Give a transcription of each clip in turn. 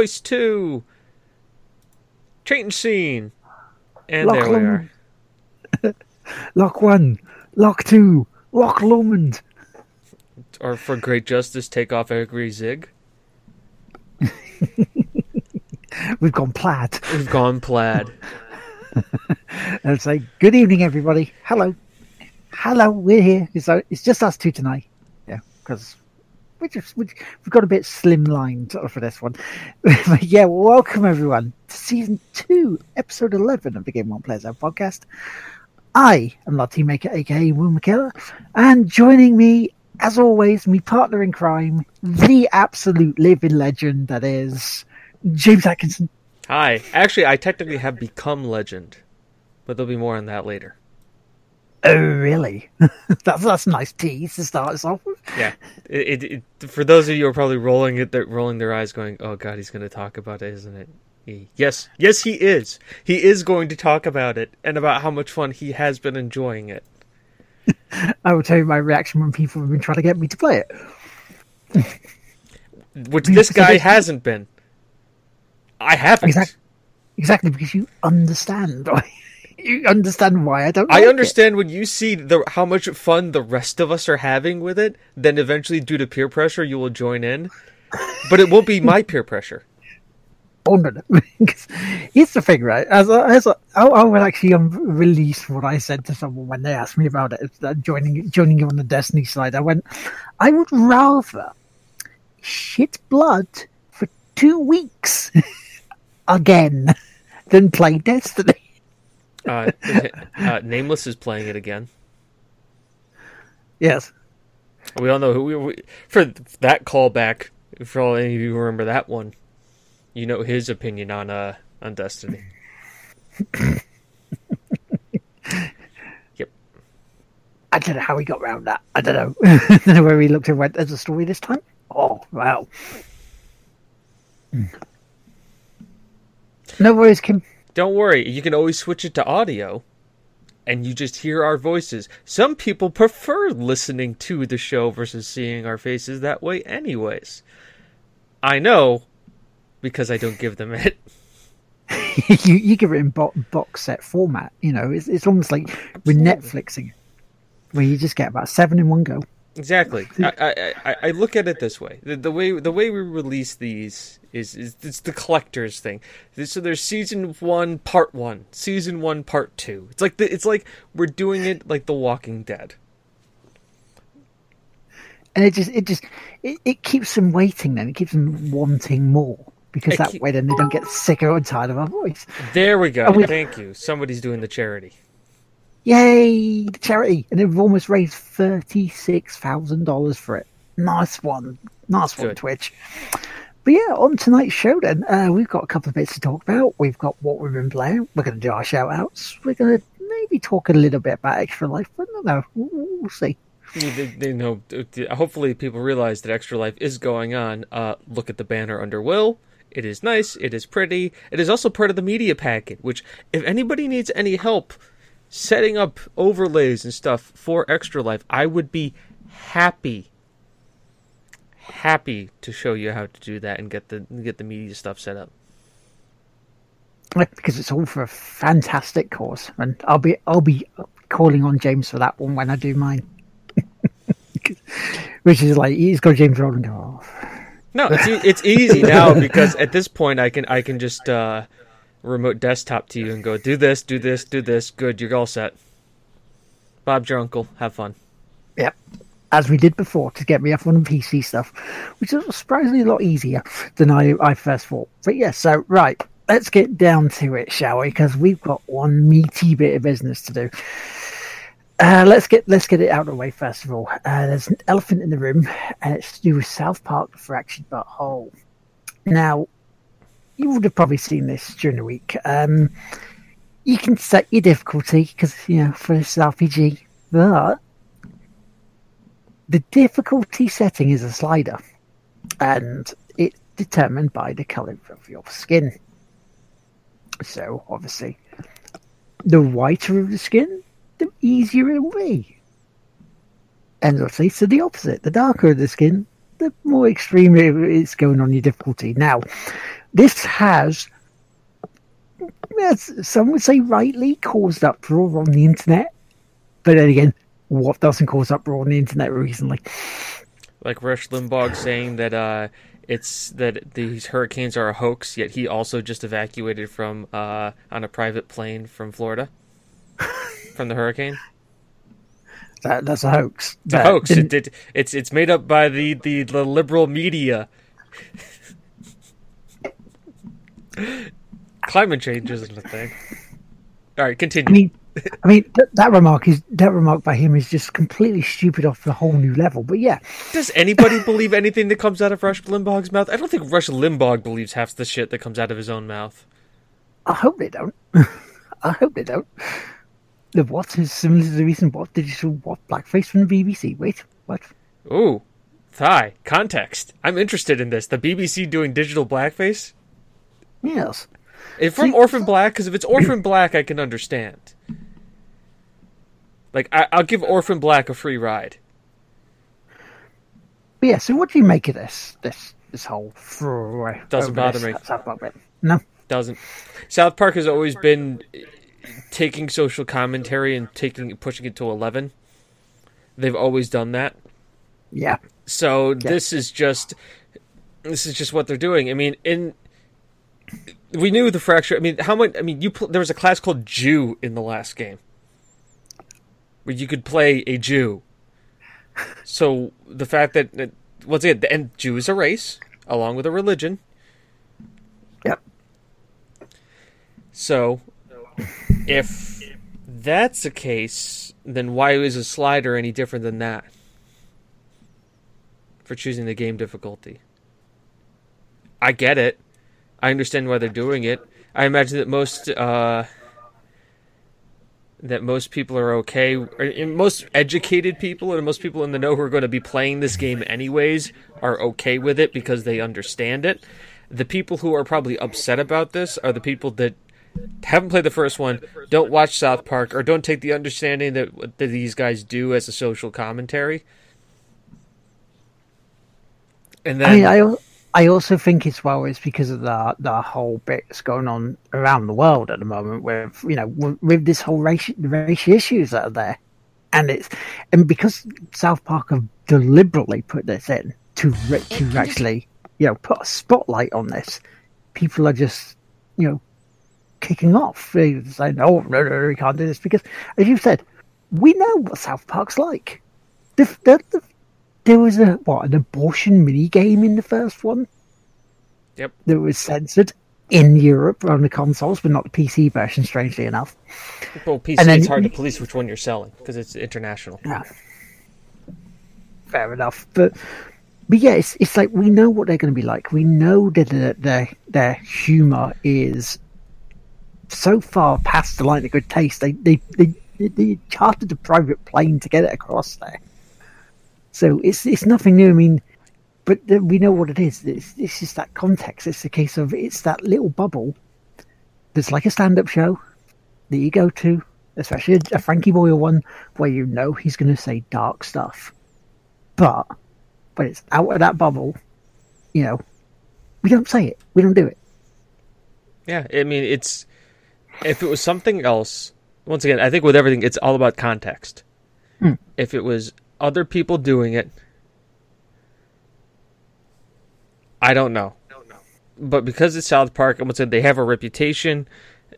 voice two, change scene, and Loch there we are. Lock one, lock two, lock Lomond. Or for great justice, take off every zig. We've gone plaid. We've gone plaid. And say, good evening, everybody. Hello. Hello, we're here. So uh, it's just us two tonight. Yeah, because we just, we, we've got a bit slimlined for this one. yeah, welcome everyone to season two, episode 11 of the Game Won't Play Itself podcast. I am Lardteamaker, aka Will McKellar, and joining me, as always, me partner in crime, the absolute living legend that is James Atkinson. Hi. Actually, I technically have become legend, but there'll be more on that later. Oh, really? that's that's a nice tease to start us off with. Yeah. It, it, it, for those of you who are probably rolling it, they're rolling their eyes, going, "Oh God, he's going to talk about it, isn't it?" He, yes, yes, he is. He is going to talk about it and about how much fun he has been enjoying it. I will tell you my reaction when people have been trying to get me to play it. Which this guy hasn't been. I haven't. Exactly. Exactly because you understand. You understand why I don't. I like it. understand when you see the how much fun the rest of us are having with it, then eventually due to peer pressure you will join in. But it won't be my peer pressure. Oh, no, no. Here's the thing, right? As a, as a, I, I will actually um, release what I said to someone when they asked me about it, joining joining you on the Destiny side. I went, I would rather shit blood for two weeks again than play Destiny. Uh, uh, Nameless is playing it again. Yes. We all know who we, we for that callback. For all any of you who remember that one, you know his opinion on uh on Destiny. yep. I don't know how we got around that. I don't know. I don't know where we looked and went There's a story this time. Oh, wow. Hmm. No worries, Kim. Don't worry, you can always switch it to audio and you just hear our voices. Some people prefer listening to the show versus seeing our faces that way anyways. I know because I don't give them it. you you give it in bo- box set format. You know, it's it's almost like with Netflixing, where you just get about seven in one go. Exactly. I, I, I, look at it this way: the, the way the way we release these is is it's the collector's thing. So there's season one, part one, season one, part two. It's like the, it's like we're doing it like The Walking Dead. And it just it just it, it keeps them waiting. Then it keeps them wanting more because It that keep- way then they don't get sick or tired of our voice. There we go. We- Thank you. Somebody's doing the charity. Yay, the charity! And they've almost raised thirty six thousand dollars for it. Nice one, nice one, Good. Twitch. But yeah, on tonight's show then, uh, we've got a couple of bits to talk about. We've got what we've been playing. We're going to do our shout outs. We're going to maybe talk a little bit about Extra Life. I don't know. We'll, see. They, they know. Hopefully, people realize that Extra Life is going on. Uh, look at the banner under Will. It is nice. It is pretty. It is also part of the media packet. Which, if anybody needs any help setting up overlays and stuff for Extra Life, I would be happy, happy to show you how to do that and get the get the media stuff set up. Because it's all for a fantastic cause. And I'll be, I'll be calling on James for that one when I do mine. Which is like, he's got James Roll and go, oh, No, it's it's easy now because at this point I can I can just uh, remote desktop to you and go do this, do this, do this. Good, you're all set. Bob's your uncle. Have fun. Yep. As we did before to get me off on PC stuff, which is surprisingly a lot easier than I, I first thought. But yeah, so right, let's get down to it, shall we? Because we've got one meaty bit of business to do. Uh, let's get let's get it out of the way first of all. Uh, there's an elephant in the room, and it's to do with South Park: The But Whole. Now, you would have probably seen this during the week. Um, you can set your difficulty because you know for this RPG, but the difficulty setting is a slider, and it's determined by the color of your skin. So obviously, the whiter of the skin, the easier it will be. And obviously, so the opposite. The darker of the skin, the more extreme it's going on your difficulty. Now, this has, as some would say rightly, caused uproar on the internet. But then again, what doesn't cause uproar on the internet recently? Like Rush Limbaugh saying that uh, it's that these hurricanes are a hoax, yet he also just evacuated from uh, on a private plane from Florida from the hurricane. That, that's a hoax. It's a hoax. It, it, it's it's made up by the, the, the liberal media. Climate change isn't a thing. All right, continue. I mean, I mean th- that remark is that remark by him is just completely stupid off the whole new level. But yeah, does anybody believe anything that comes out of Rush Limbaugh's mouth? I don't think Rush Limbaugh believes half the shit that comes out of his own mouth. I hope they don't. I hope they don't. The what is similar to the recent what digital what blackface from the BBC. Wait, what? Ooh, Thigh, context. I'm interested in this. The BBC doing digital blackface? Yes. If from See, Orphan Black, because if it's Orphan Black, I can understand. Like, I, will give Orphan Black a free ride. Yeah, so what do you make of this? This this whole doesn't bother me. South Park, No, doesn't. South Park has always been eh, taking social commentary and taking pushing it to 11 they've always done that yeah so yeah. this is just this is just what they're doing i mean in we knew the fracture i mean how much i mean you pl- there was a class called jew in the last game where you could play a jew so the fact that, that once again and jew is a race along with a religion yep so if that's the case, then why is a slider any different than that? For choosing the game difficulty. I get it. I understand why they're doing it. I imagine that most uh, that most people are okay. Most educated people and most people in the know who are going to be playing this game anyways are okay with it because they understand it. The people who are probably upset about this are the people that haven't played the first one, don't watch South Park, or don't take the understanding that, that these guys do as a social commentary. And then, I, mean, I, I also think as well, it's because of the the whole bits going on around the world at the moment, with you know, with, with this whole race racial issues that are there, and it's and because South Park have deliberately put this in to to actually you know put a spotlight on this, people are just you know kicking off. They say, no, no, no, we can't do this. Because, as you said, we know what South Park's like. There was a, what, an abortion mini game in the first one? Yep. That was censored in Europe on the consoles, but not the PC version, strangely enough. Well, PC, then, it's hard to police which one you're selling because it's international. Yeah. Fair enough. But but yeah, it's, it's like we know what they're going to be like. We know that their their, their humor is so far past the line of good taste. They they they, they chartered a private plane to get it across there. So it's it's nothing new. I mean, but we know what it is. It's, it's just that context. It's a case of it's that little bubble that's like a stand-up show that you go to, especially a, a Frankie Boyle one, where you know he's going to say dark stuff, but but it's out of that bubble. You know, we don't say it. We don't do it. Yeah, I mean it's if it was something else, once again, I think with everything, it's all about context. Hmm. If it was other people doing it, I don't know. But because it's South Park, I'm gonna say they have a reputation,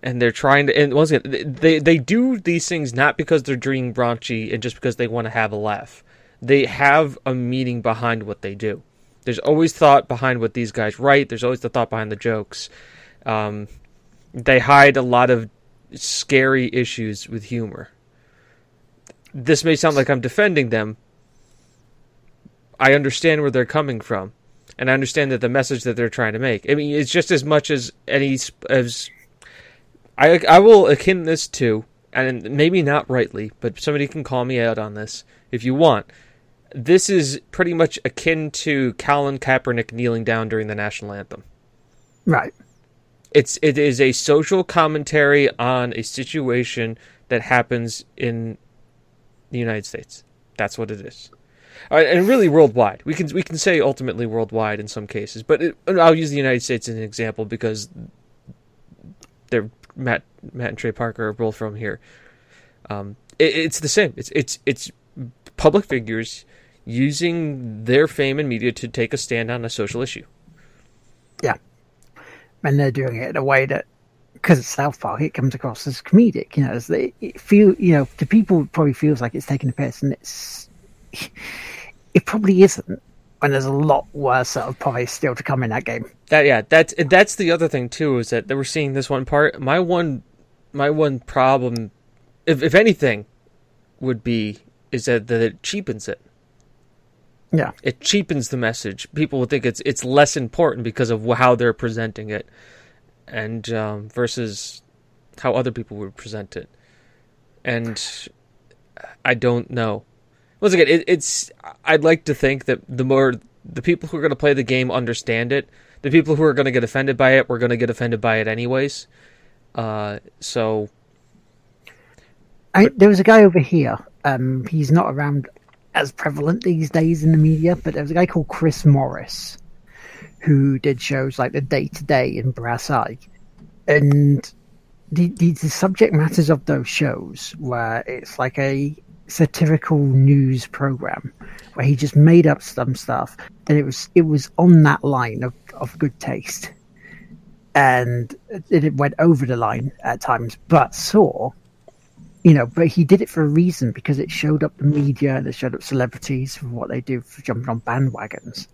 and they're trying to. And once again, they they do these things not because they're being raunchy and just because they want to have a laugh. They have a meaning behind what they do. There's always thought behind what these guys write. There's always the thought behind the jokes. Um, they hide a lot of scary issues with humor. This may sound like I'm defending them. I understand where they're coming from, and I understand that the message that they're trying to make. I mean, it's just as much as any as I I will akin this to, and maybe not rightly, but somebody can call me out on this if you want. This is pretty much akin to Colin Kaepernick kneeling down during the national anthem. Right. It's it is a social commentary on a situation that happens in the United States. That's what it is. and really worldwide. We can we can say ultimately worldwide in some cases, but it, I'll use the United States as an example because they're Matt Matt and Trey Parker are both from here. Um, it, it's the same. It's it's it's public figures using their fame and media to take a stand on a social issue. Yeah, and they're doing it in a way that because it's South Park, it comes across as comedic. You know, as they it feel you know to people it probably feels like it's taking a piss, and it's it probably isn't. And there's a lot worse sort of probably still to come in that game. That yeah, that's that's the other thing too is that we're seeing this one part. My one, my one problem, if if anything, would be is that that it cheapens it. Yeah, it cheapens the message. People would think it's it's less important because of how they're presenting it, and um, versus how other people would present it. And I don't know. Once again, it, it's I'd like to think that the more the people who are going to play the game understand it, the people who are going to get offended by it, we're going to get offended by it anyways. Uh, so, I, there was a guy over here. Um, he's not around as prevalent these days in the media, but there was a guy called Chris Morris who did shows like the Day Today in Brass Eye, and the, the, the subject matters of those shows where it's like a satirical news program where he just made up some stuff and it was it was on that line of, of good taste. And it, it went over the line at times but saw you know but he did it for a reason because it showed up the media and it showed up celebrities for what they do for jumping on bandwagons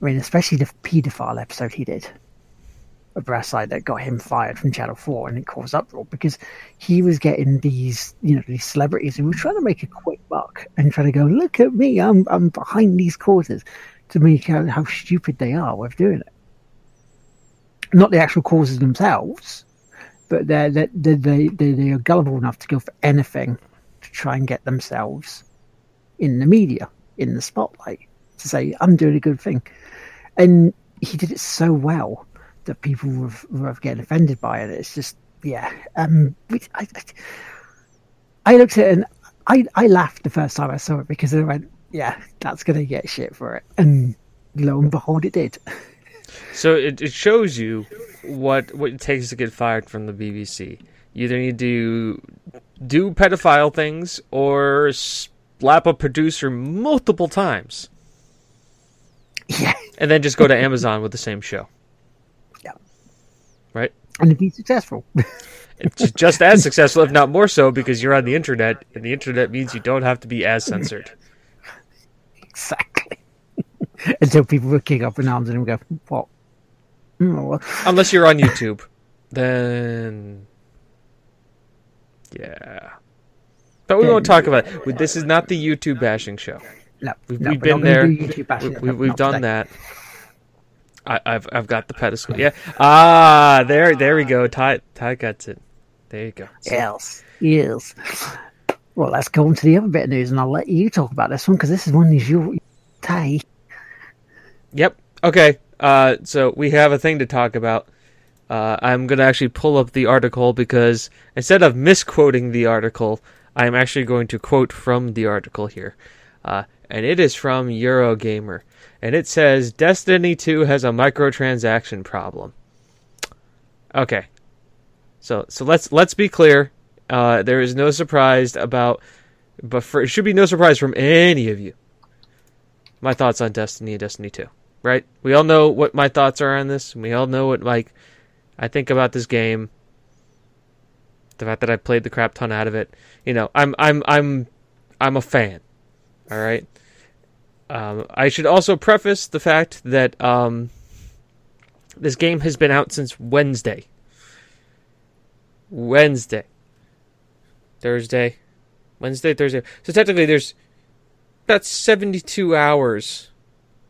i mean especially the pedophile episode he did a brass eye that got him fired from Channel Four, and it caused uproar because he was getting these, you know, these celebrities who were trying to make a quick buck and trying to go, look at me, I'm I'm behind these causes to make out how stupid they are with doing it. Not the actual causes themselves, but they're they they they they are gullible enough to go for anything to try and get themselves in the media, in the spotlight, to say I'm doing a good thing, and he did it so well that people were, were getting offended by it. It's just, yeah. Um, I, I, looked at it and I, I laughed the first time I saw it because I went, yeah, that's to get shit for it. And lo and behold, it did. So it, it shows you what what it takes to get fired from the BBC. You either need to do pedophile things or slap a producer multiple times. And then just go to Amazon with the same show Yeah. right? And to be successful. it's just as successful, if not more so, because you're on the internet, and the internet means you don't have to be as censored. Exactly. Until people will kick up in arms and go, what? Mm, Unless you're on YouTube, then yeah. But we won't talk about it. This is not the YouTube bashing show. No, we've, we've been there. We, we, have done today. that. I, have I've got the pedestal. Yeah. Ah, there there we go. Ty Ty gets it. There you go. So. Yes. Yes. Well, let's go on to the other bit of news, and I'll let you talk about this one because this is one is your Ty. Yep. Okay. Uh, so we have a thing to talk about. Uh, I'm going to actually pull up the article because instead of misquoting the article, I'm actually going to quote from the article here. Uh, and it is from Eurogamer and it says Destiny 2 has a microtransaction problem. Okay. So so let's let's be clear. Uh, there is no surprise about but for, it should be no surprise from any of you. My thoughts on Destiny and Destiny 2. Right? We all know what my thoughts are on this. We all know what like I think about this game. The fact that I played the crap ton out of it. You know, I'm I'm I'm I'm a fan. All right. Um, I should also preface the fact that um, this game has been out since Wednesday. Wednesday. Thursday. Wednesday, Thursday. So technically, there's about 72 hours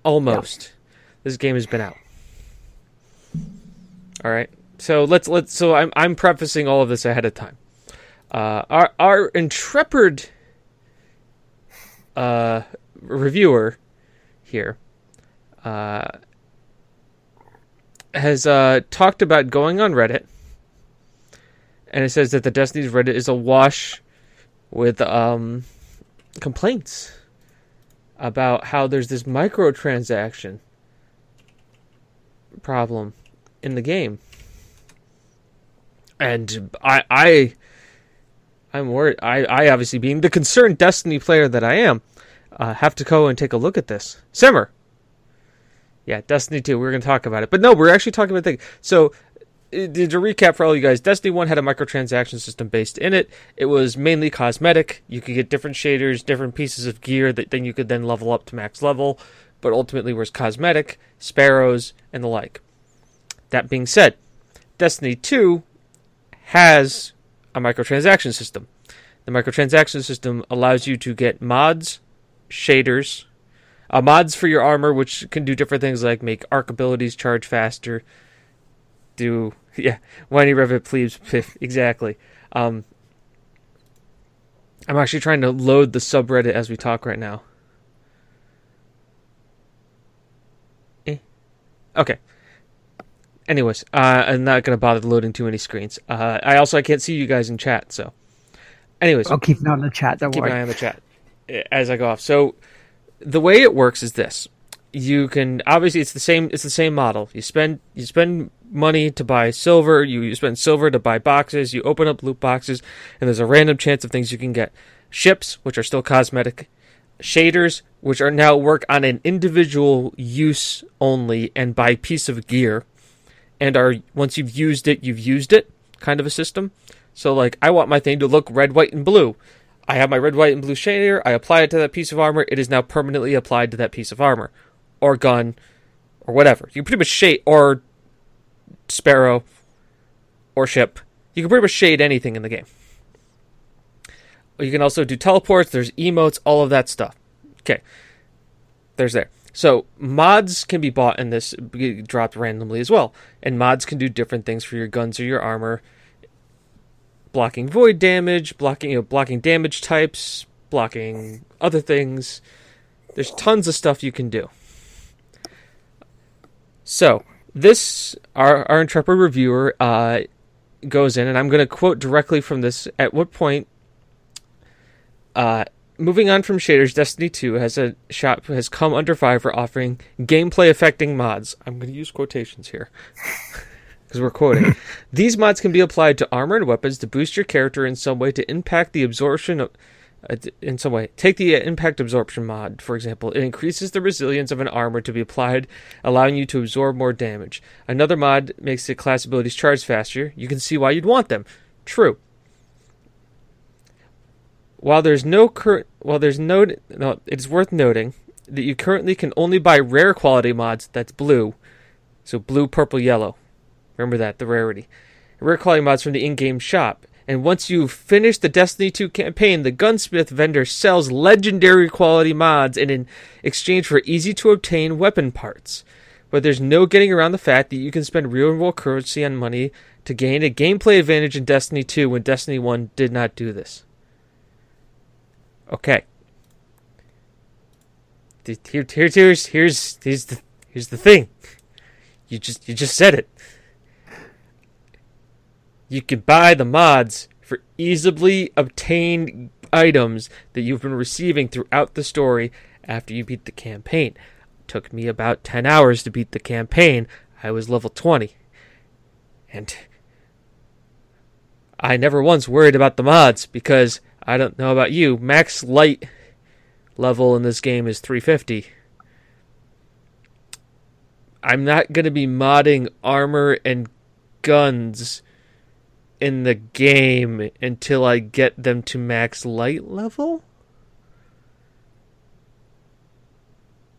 almost. Yeah. This game has been out. All right. So let's let's so I'm I'm prefacing all of this ahead of time. Uh, our our intrepid uh, reviewer here uh, has uh, talked about going on Reddit, and it says that the Destiny's Reddit is awash with um, complaints about how there's this microtransaction problem in the game. And I I I'm worried I, I obviously being the concerned Destiny player that I am, uh, have to go and take a look at this. Simmer. Yeah, Destiny 2, we're gonna talk about it. But no, we're actually talking about things. So to recap for all you guys, Destiny 1 had a microtransaction system based in it. It was mainly cosmetic. You could get different shaders, different pieces of gear that then you could then level up to max level, but ultimately was cosmetic, sparrows, and the like. That being said, Destiny 2 has a microtransaction system. The microtransaction system allows you to get mods, shaders, uh, mods for your armor, which can do different things like make arc abilities charge faster, do yeah, whiny Reddit plebes exactly. Um, I'm actually trying to load the subreddit as we talk right now. Eh. Okay. Anyways, uh, I'm not gonna bother loading too many screens. Uh, I also I can't see you guys in chat, so. Anyways, I'll keep an eye on the chat. Don't keep worry. an eye on the chat eh, as I go off. So, the way it works is this: you can obviously it's the same it's the same model. You spend you spend money to buy silver, you, you spend silver to buy boxes, you open up loot boxes, and there's a random chance of things you can get. Ships, which are still cosmetic, shaders, which are now work on an individual use only and by piece of gear, and are once you've used it, you've used it kind of a system. So like I want my thing to look red, white, and blue. I have my red, white, and blue shader. I apply it to that piece of armor. It is now permanently applied to that piece of armor, or gun, or whatever. You can pretty much shade or sparrow or ship. You can pretty much shade anything in the game. You can also do teleports. There's emotes, all of that stuff. Okay, there's there. So mods can be bought in this, dropped randomly as well, and mods can do different things for your guns or your armor blocking void damage, blocking you know, blocking damage types, blocking other things. There's tons of stuff you can do. So this our our intrepid reviewer uh, goes in, and I'm going to quote directly from this. At what point? Uh, moving on from shaders, Destiny 2 has a shop has come under fire for offering gameplay affecting mods. I'm going to use quotations here because we're quoting. These mods can be applied to armor and weapons to boost your character in some way to impact the absorption of. Uh, in some way, take the uh, impact absorption mod, for example. It increases the resilience of an armor to be applied, allowing you to absorb more damage. Another mod makes the class abilities charge faster. You can see why you'd want them. True. While there's no current, while there's no, no, it's worth noting that you currently can only buy rare quality mods. That's blue, so blue, purple, yellow. Remember that, the rarity. Rare quality mods from the in-game shop. And once you finish the Destiny 2 campaign, the gunsmith vendor sells legendary quality mods and in exchange for easy to obtain weapon parts. But there's no getting around the fact that you can spend real world currency on money to gain a gameplay advantage in Destiny 2 when Destiny 1 did not do this. Okay. Here, here, here's, here's, here's the, here's the thing. You just, you just said it. You can buy the mods for easily obtained items that you've been receiving throughout the story after you beat the campaign. It took me about 10 hours to beat the campaign. I was level 20. And I never once worried about the mods because I don't know about you, max light level in this game is 350. I'm not going to be modding armor and guns in the game until I get them to max light level?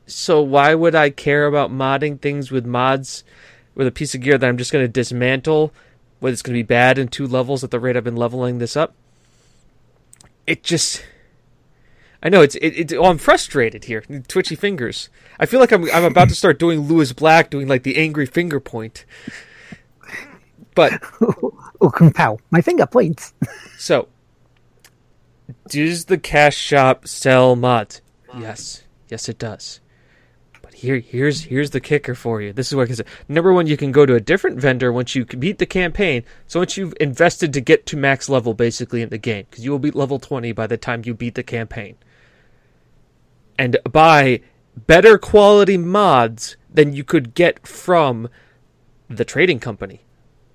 So why would I care about modding things with mods with a piece of gear that I'm just going to dismantle when it's going to be bad in two levels at the rate I've been leveling this up? It just I know it's it, it oh, I'm frustrated here. Twitchy fingers. I feel like I'm I'm about to start doing Lewis Black doing like the angry finger point. But or oh, compel my finger points. So, does the cash shop sell mods? Yes, yes, it does. But here, here's here's the kicker for you. This is what I can say. Number one, you can go to a different vendor once you beat the campaign. So once you've invested to get to max level, basically in the game, because you will be level twenty by the time you beat the campaign. and buy better quality mods than you could get from the trading company.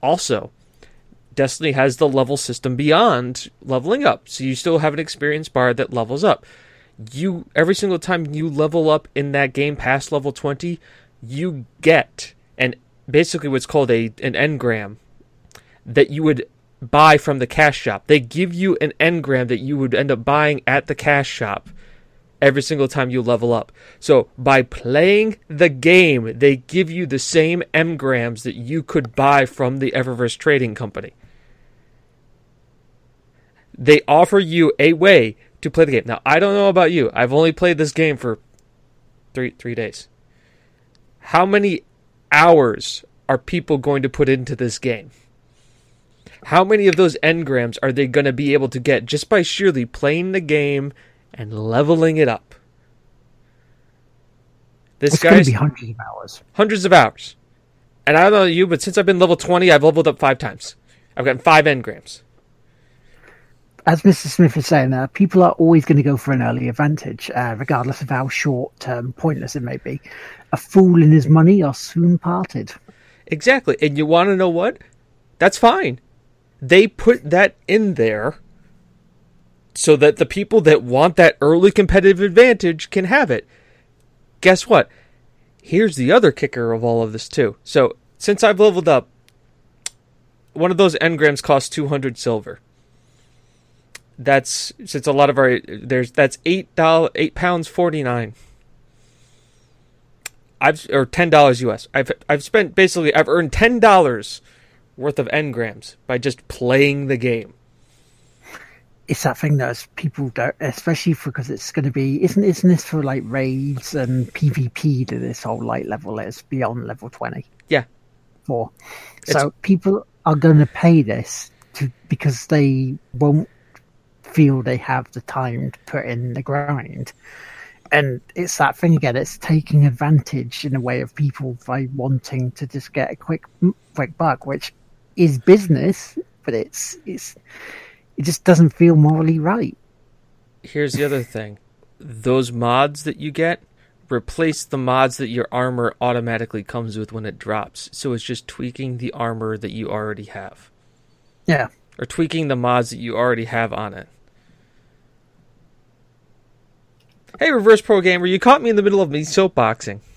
Also, Destiny has the level system beyond leveling up. So you still have an experience bar that levels up. You every single time you level up in that game past level 20, you get and basically what's called a an engram that you would buy from the cash shop. They give you an engram that you would end up buying at the cash shop every single time you level up. So by playing the game, they give you the same engrams that you could buy from the Eververse Trading Company. They offer you a way to play the game. Now, I don't know about you. I've only played this game for three three days. How many hours are people going to put into this game? How many of those engrams are they going to be able to get just by sheerly playing the game and leveling it up? This It's guy's hundreds of hours. hundreds of hours. And I don't know you, but since I've been level 20, I've leveled up five times. I've gotten five engrams. As Mr. Smith is saying, uh, people are always going to go for an early advantage, uh, regardless of how short term pointless it may be. A fool and his money are soon parted. Exactly. And you want to know what? That's fine. They put that in there so that the people that want that early competitive advantage can have it. Guess what? Here's the other kicker of all of this, too. So, since I've leveled up, one of those engrams costs 200 silver. That's since a lot of our there's that's eight dollars eight pounds forty nine. I've or ten dollars US. I've I've spent basically I've earned ten dollars worth of engrams by just playing the game. It's that thing that people don't, especially because it's going to be, isn't isn't this for like raids and PvP that this whole light level is beyond level 20? Yeah. For. So people are going to pay this to because they won't feel they have the time to put in the grind. And it's that thing again. It's taking advantage in a way of people by wanting to just get a quick, quick buck, which is business, but it's it's it just doesn't feel morally right. Here's the other thing. Those mods that you get replace the mods that your armor automatically comes with when it drops. So it's just tweaking the armor that you already have. Yeah. Or tweaking the mods that you already have on it. Hey, reverse pro gamer, you caught me in the middle of me soapboxing.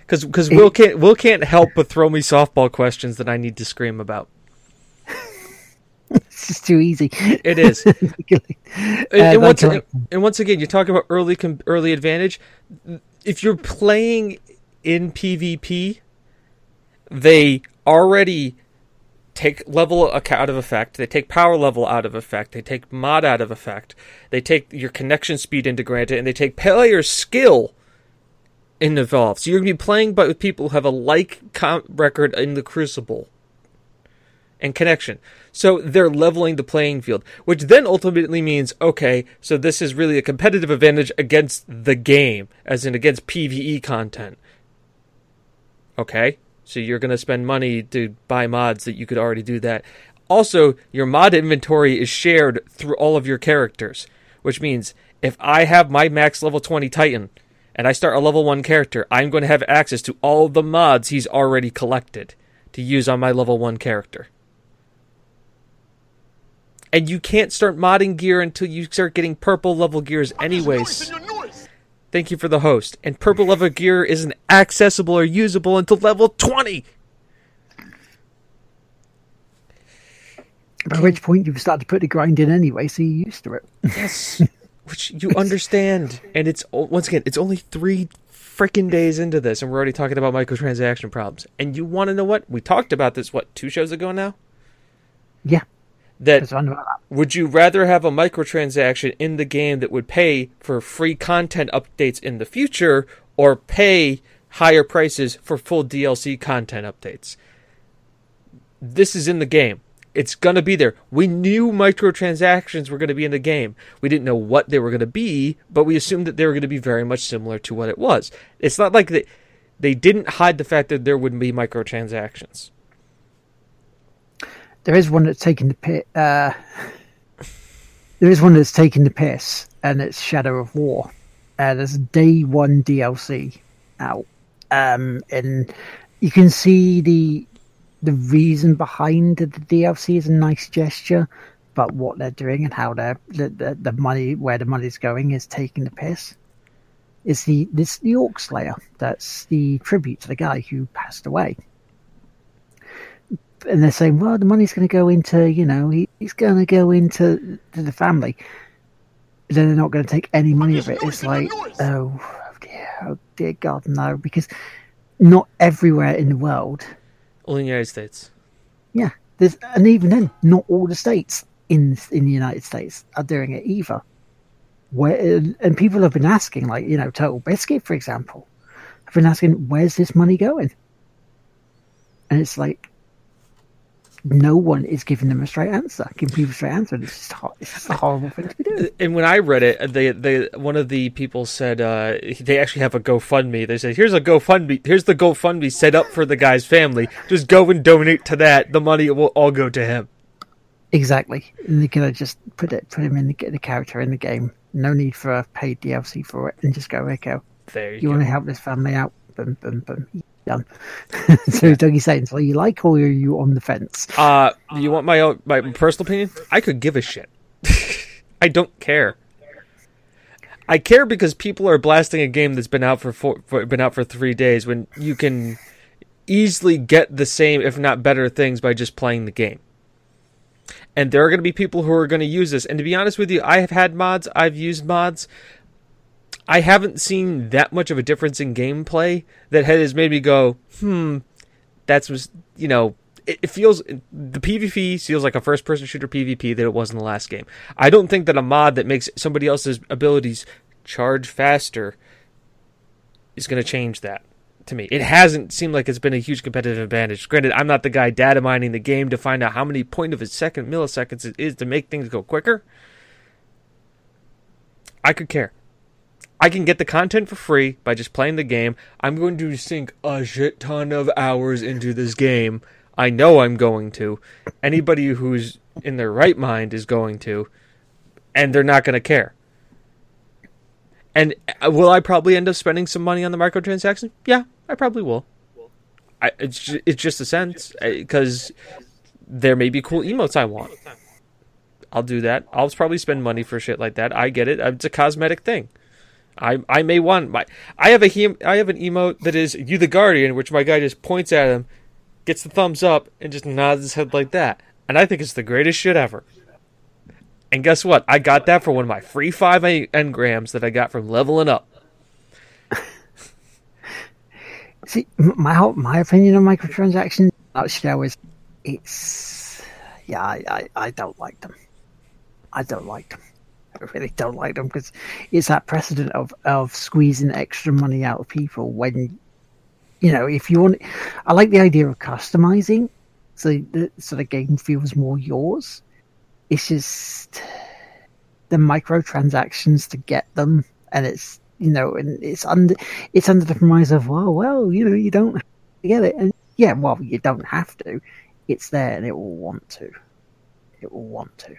Because because Will can't Will can't help but throw me softball questions that I need to scream about. It's just too easy. It is. and, Uh, and once, that's right. and once again, you talk about early com- early advantage. If you're playing in PvP, they already take level out of effect. They take power level out of effect. They take mod out of effect. They take your connection speed into granted, and they take player skill involved. So you're going to be playing but with people who have a like record in the Crucible and connection. So they're leveling the playing field, which then ultimately means okay, so this is really a competitive advantage against the game, as in against PvE content. Okay, so you're going to spend money to buy mods that you could already do that. Also, your mod inventory is shared through all of your characters, which means if I have my max level 20 Titan and I start a level 1 character, I'm going to have access to all the mods he's already collected to use on my level 1 character and you can't start modding gear until you start getting purple level gears anyways. Thank you for the host. And purple level gear isn't accessible or usable until level 20. By which point you've started to put the grind in anyway, so you're used to it. Yes. Which you understand. And it's once again, it's only 3 freaking days into this and we're already talking about microtransaction problems. And you want to know what? We talked about this what, 2 shows ago now? Yeah, That that's fine about that. Would you rather have a microtransaction in the game that would pay for free content updates in the future or pay higher prices for full DLC content updates? This is in the game. It's going to be there. We knew microtransactions were going to be in the game. We didn't know what they were going to be, but we assumed that they were going to be very much similar to what it was. It's not like they, they didn't hide the fact that there would be microtransactions. There is one that's taking the piss. Uh, there is one that's taking the piss and it's Shadow of War. Uh, there's a day one DLC out, um, and you can see the the reason behind the DLC is a nice gesture, but what they're doing and how they're the, the, the money where the money's going is taking the piss. Is the this the Orc Slayer? That's the tribute to the guy who passed away. And they're saying, well, the money's going to go into, you know, he, he's going to go into to the family. Then they're not going to take any money of it. It's like, oh, oh dear, oh dear God, no, because not everywhere in the world Only in the United States. yeah, there's and even then, not all the states in in the United States are doing it either. Where and people have been asking, like you know, Total Biscuit, for example, have been asking, where's this money going? And it's like no one is giving them a straight answer, giving people a straight answer. It's just, it's just a horrible thing to be doing. And when I read it, they they one of the people said uh, they actually have a GoFundMe. They said, "Here's a GoFundMe. Here's the GoFundMe set up for the guy's family. Just go and donate to that. The money will all go to him." Exactly, and they're gonna just put it, put him in the, the character in the game. No need for a paid DLC for it, and just go, "Here, go. There you, You want to help this family out? Boom, boom, boom. Done. so Dougie's saying, so you like or are you on the fence? Uh, you want my own, my personal opinion? I could give a shit. I don't care. I care because people are blasting a game that's been out for, four, for been out for three days when you can easily get the same, if not better, things by just playing the game. And there are going to be people who are going to use this. And to be honest with you, I have had mods. I've used mods. I haven't seen that much of a difference in gameplay that has made me go, hmm, that's was you know it, it feels the PvP feels like a first person shooter PvP that it was in the last game. I don't think that a mod that makes somebody else's abilities charge faster is going to change that to me. It hasn't seemed like it's been a huge competitive advantage. Granted, I'm not the guy data mining the game to find out how many point of a second milliseconds it is to make things go quicker. I could care. I can get the content for free by just playing the game. I'm going to sink a shit ton of hours into this game. I know I'm going to. Anybody who's in their right mind is going to. And they're not going to care. And uh, will I probably end up spending some money on the microtransaction? Yeah, I probably will. I, it's, it's just a sense. Because there may be cool emotes I want. I'll do that. I'll probably spend money for shit like that. I get it. It's a cosmetic thing. I I may want my I have a hem, I have an emote that is you the guardian, which my guy just points at him, gets the thumbs up, and just nods his head like that, and I think it's the greatest shit ever. And guess what? I got that for one of my free five en- engrams that I got from leveling up. See, my my opinion on microtransactions nutshell is it's yeah, I, I, I don't like them. I don't like them. I really don't like them because it's that precedent of of squeezing extra money out of people when you know if you want. I like the idea of customizing, so the so the game feels more yours. It's just the microtransactions to get them, and it's you know, and it's under it's under the premise of well, well, you know, you don't get it, and yeah, well, you don't have to. It's there, and it will want to. It will want to.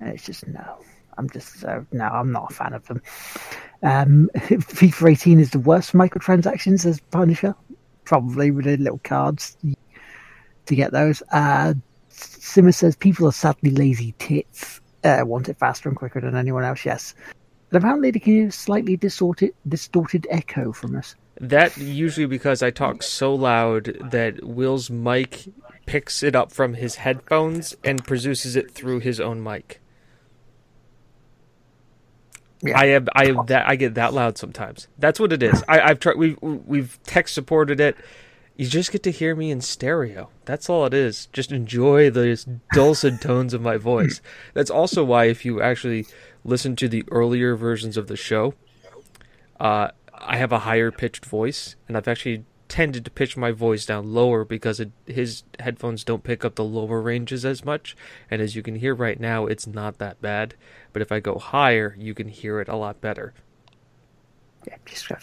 And it's just no. I'm just uh, no. I'm not a fan of them. Um, FIFA 18 is the worst microtransactions as Punisher, probably with the little cards to get those. Uh, Simmer says people are sadly lazy tits. Uh, want it faster and quicker than anyone else. Yes, but apparently they can hear slightly distorted, distorted echo from us. That usually because I talk so loud that Will's mic picks it up from his headphones and produces it through his own mic. Yeah. I have I have that I get that loud sometimes. That's what it is. I, I've tried. We've we've tech supported it. You just get to hear me in stereo. That's all it is. Just enjoy the dulcet tones of my voice. That's also why if you actually listen to the earlier versions of the show, uh, I have a higher pitched voice, and I've actually tended to pitch my voice down lower because it, his headphones don't pick up the lower ranges as much. And as you can hear right now, it's not that bad. But if I go higher, you can hear it a lot better. Yeah, just uh,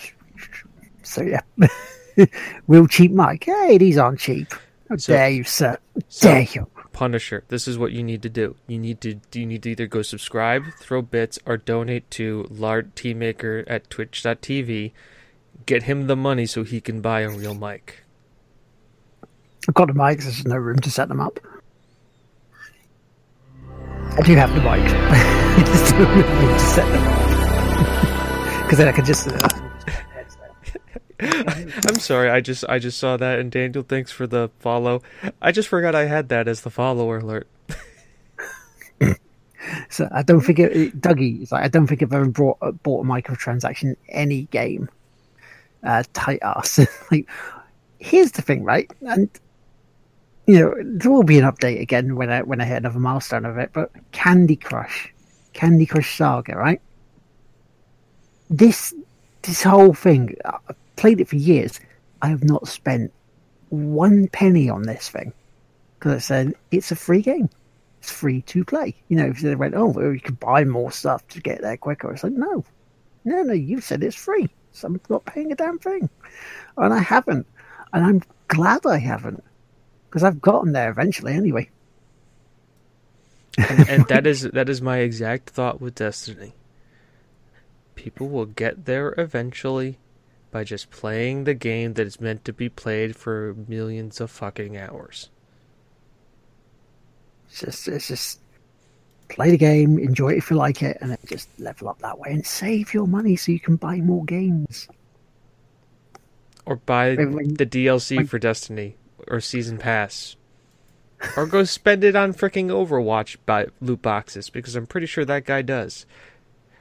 so yeah. Real cheap mic. Hey, these aren't cheap. How So- dare you, sir? so- dare you? Punisher, this is what you need to do. You need to you need to either go subscribe, throw bits, or donate to Lardteamaker at Twitch.tv. Get him the money so he can buy a real mic. I've got the mics. There's no room to set them up. I do have the mic. There's no room to set them up because then I could just. Uh, I'm sorry, I just I just saw that and Daniel, thanks for the follow. I just forgot I had that as the follower alert. so I don't think it, Dougie. It's like I don't think I've ever brought bought a microtransaction in any game. Uh, tight ass. like, here's the thing, right? And you know there will be an update again when I when I hit another milestone of it. But Candy Crush, Candy Crush Saga, right? This this whole thing I've played it for years. I have not spent one penny on this thing because I said it's a free game. It's free to play. You know, if they went, oh, well, you can buy more stuff to get there quicker. It's like, no, no, no. You said it's free, I'm not paying a damn thing, and I haven't, and I'm glad I haven't because I've gotten there eventually anyway. and, and that is that is my exact thought with Destiny. People will get there eventually by just playing the game that is meant to be played for millions of fucking hours. It's just, it's just play the game, enjoy it if you like it, and then just level up that way and save your money so you can buy more games. Or buy when, the DLC when, for Destiny or Season Pass. or go spend it on freaking Overwatch by loot boxes because I'm pretty sure that guy does.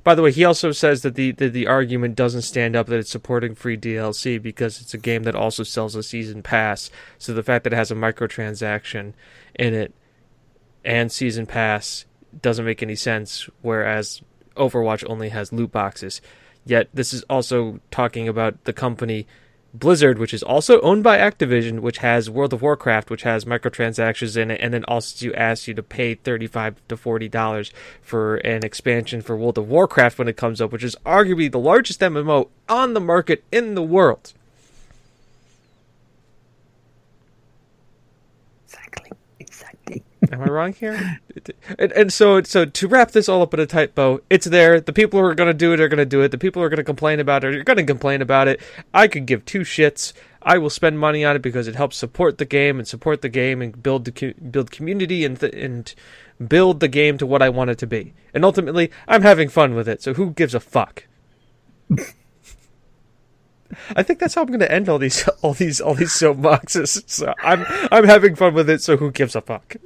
By the way, he also says that the, the, the argument doesn't stand up that it's supporting free DLC because it's a game that also sells a season pass. So the fact that it has a microtransaction in it and season pass doesn't make any sense. Whereas Overwatch only has loot boxes. Yet this is also talking about the company Blizzard, which is also owned by Activision, which has World of Warcraft, which has microtransactions in it, and then also asks you to pay thirty-five to forty dollars for an expansion for World of Warcraft when it comes up, which is arguably the largest MMO on the market in the world. Am I wrong here? And, and, so, so to wrap this all up in a tight bow, it's there. The people who are going to do it are going to do it. The people who are going to complain about it are going to complain about it. I could give two shits. I will spend money on it because it helps support the game and support the game and build the build community and th- and build the game to what I want it to be. And ultimately, I'm having fun with it. So who gives a fuck? I think that's how I'm going to end all these all these all these soapboxes. So I'm I'm having fun with it. So who gives a fuck?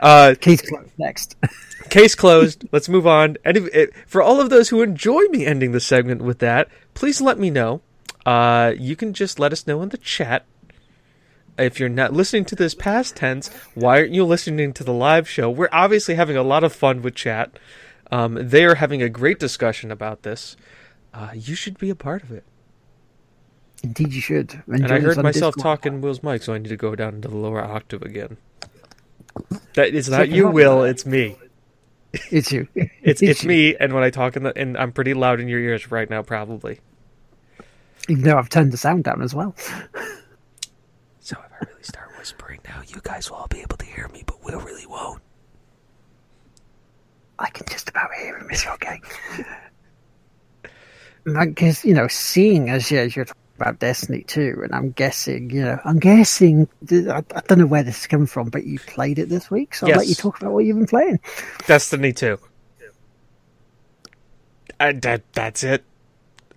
Uh, case closed. Next. case closed. Let's move on. And for all of those who enjoy me ending the segment with that, please let me know. Uh, you can just let us know in the chat. If you're not listening to this past tense, why aren't you listening to the live show? We're obviously having a lot of fun with chat. Um, they are having a great discussion about this. Uh, you should be a part of it. Indeed, you should. Enjoy and I heard myself Discord. talking Will's mic, so I need to go down into the lower octave again. That is not you, Will. It's me. It's you. it's it's, it's me, and when I talk in the, and I'm pretty loud in your ears right now, probably. Even though I've turned the sound down as well. so if I really start whispering now, you guys will all be able to hear me, but Will really won't. I can just about hear him. It's okay. Because you know, seeing as, as you're about Destiny 2, and I'm guessing, you know, I'm guessing, I, I don't know where this is coming from, but you played it this week, so I'll let you talk about what you've been playing. Destiny 2. I, that, that's it.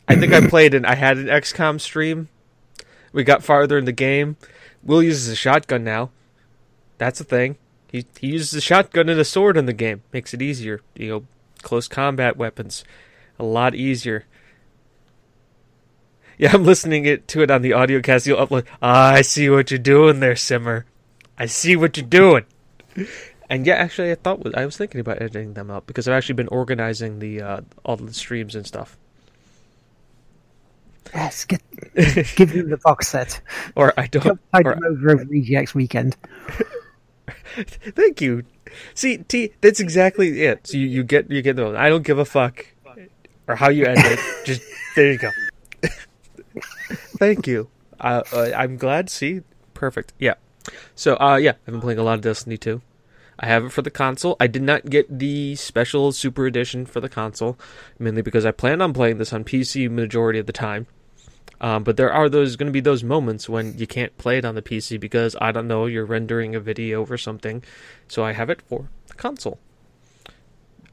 I think I played and I had an XCOM stream. We got farther in the game. Will uses a shotgun now. That's a thing. He he uses a shotgun and a sword in the game. Makes it easier. You know, close combat weapons. A lot easier. Yeah, I'm listening it to it on the audio cast. You'll upload. Ah, I see what you're doing there, Simmer. I see what you're doing. And yeah, actually, I thought I was thinking about editing them out because I've actually been organizing the uh, all the streams and stuff. Yes, get give him the box set. Or I don't. Tide or, over over EGX weekend. Thank you. See, T, that's exactly it. So you, you get you get those. I don't give a fuck, or how you edit. Just there you go. Thank you. Uh, uh, I'm glad. See, perfect. Yeah. So, uh, yeah, I've been playing a lot of Destiny 2. I have it for the console. I did not get the special super edition for the console, mainly because I plan on playing this on PC majority of the time. Um, but there are those going to be those moments when you can't play it on the PC because I don't know you're rendering a video or something. So I have it for the console.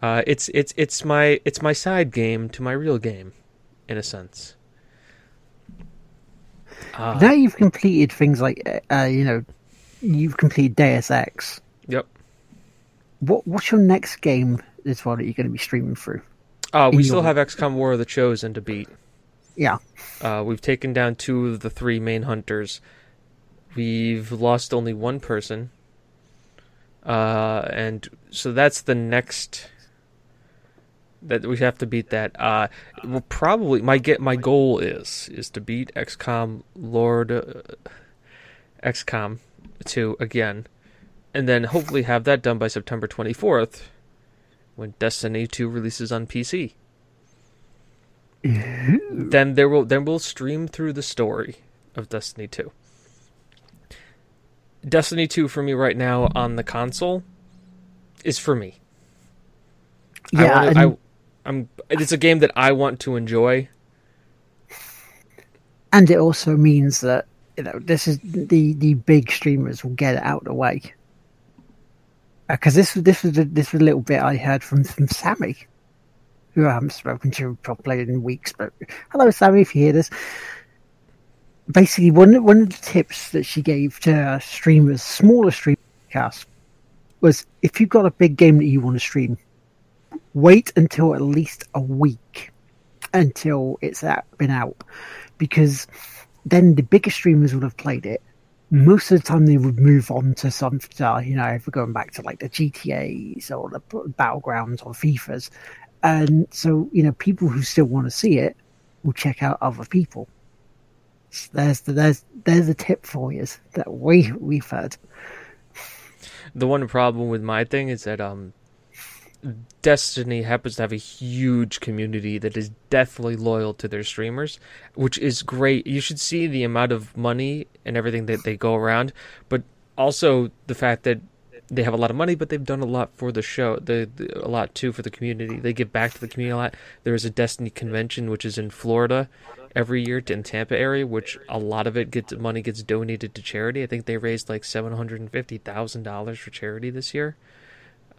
Uh, it's it's it's my it's my side game to my real game, in a sense. Uh, now you've completed things like uh, you know, you've completed Deus Ex. Yep. What what's your next game this one that you're going to be streaming through? Uh, we still your... have XCOM War of the Chosen to beat. Yeah. Uh, we've taken down two of the three main hunters. We've lost only one person. Uh, and so that's the next that we have to beat that. Uh, will probably my get my goal is is to beat XCOM Lord uh, XCOM two again, and then hopefully have that done by September twenty fourth, when Destiny two releases on PC. Then there will then we'll stream through the story of Destiny two. Destiny two for me right now on the console is for me. Yeah, I, wanna, I I'm it's a game that I want to enjoy. And it also means that you know this is the the big streamers will get it out of the way. Because uh, this this was a, this was a little bit I heard from from Sammy, who I haven't spoken to properly in weeks. But hello, Sammy, if you hear this. Basically, one one of the tips that she gave to streamers, smaller streamers, was if you've got a big game that you want to stream, wait until at least a week until it's out, been out because then the bigger streamers would have played it. Most of the time, they would move on to something, uh, you know, if we're going back to like the GTA's or the Battlegrounds or FIFA's. And so, you know, people who still want to see it will check out other people. So there's the, there's there's a tip for you that we we've heard. The one problem with my thing is that um Destiny happens to have a huge community that is deathly loyal to their streamers, which is great. You should see the amount of money and everything that they go around, but also the fact that they have a lot of money, but they've done a lot for the show. The, the, a lot too for the community. They give back to the community a lot. There is a Destiny convention which is in Florida every year in Tampa area, which a lot of it gets money gets donated to charity. I think they raised like seven hundred and fifty thousand dollars for charity this year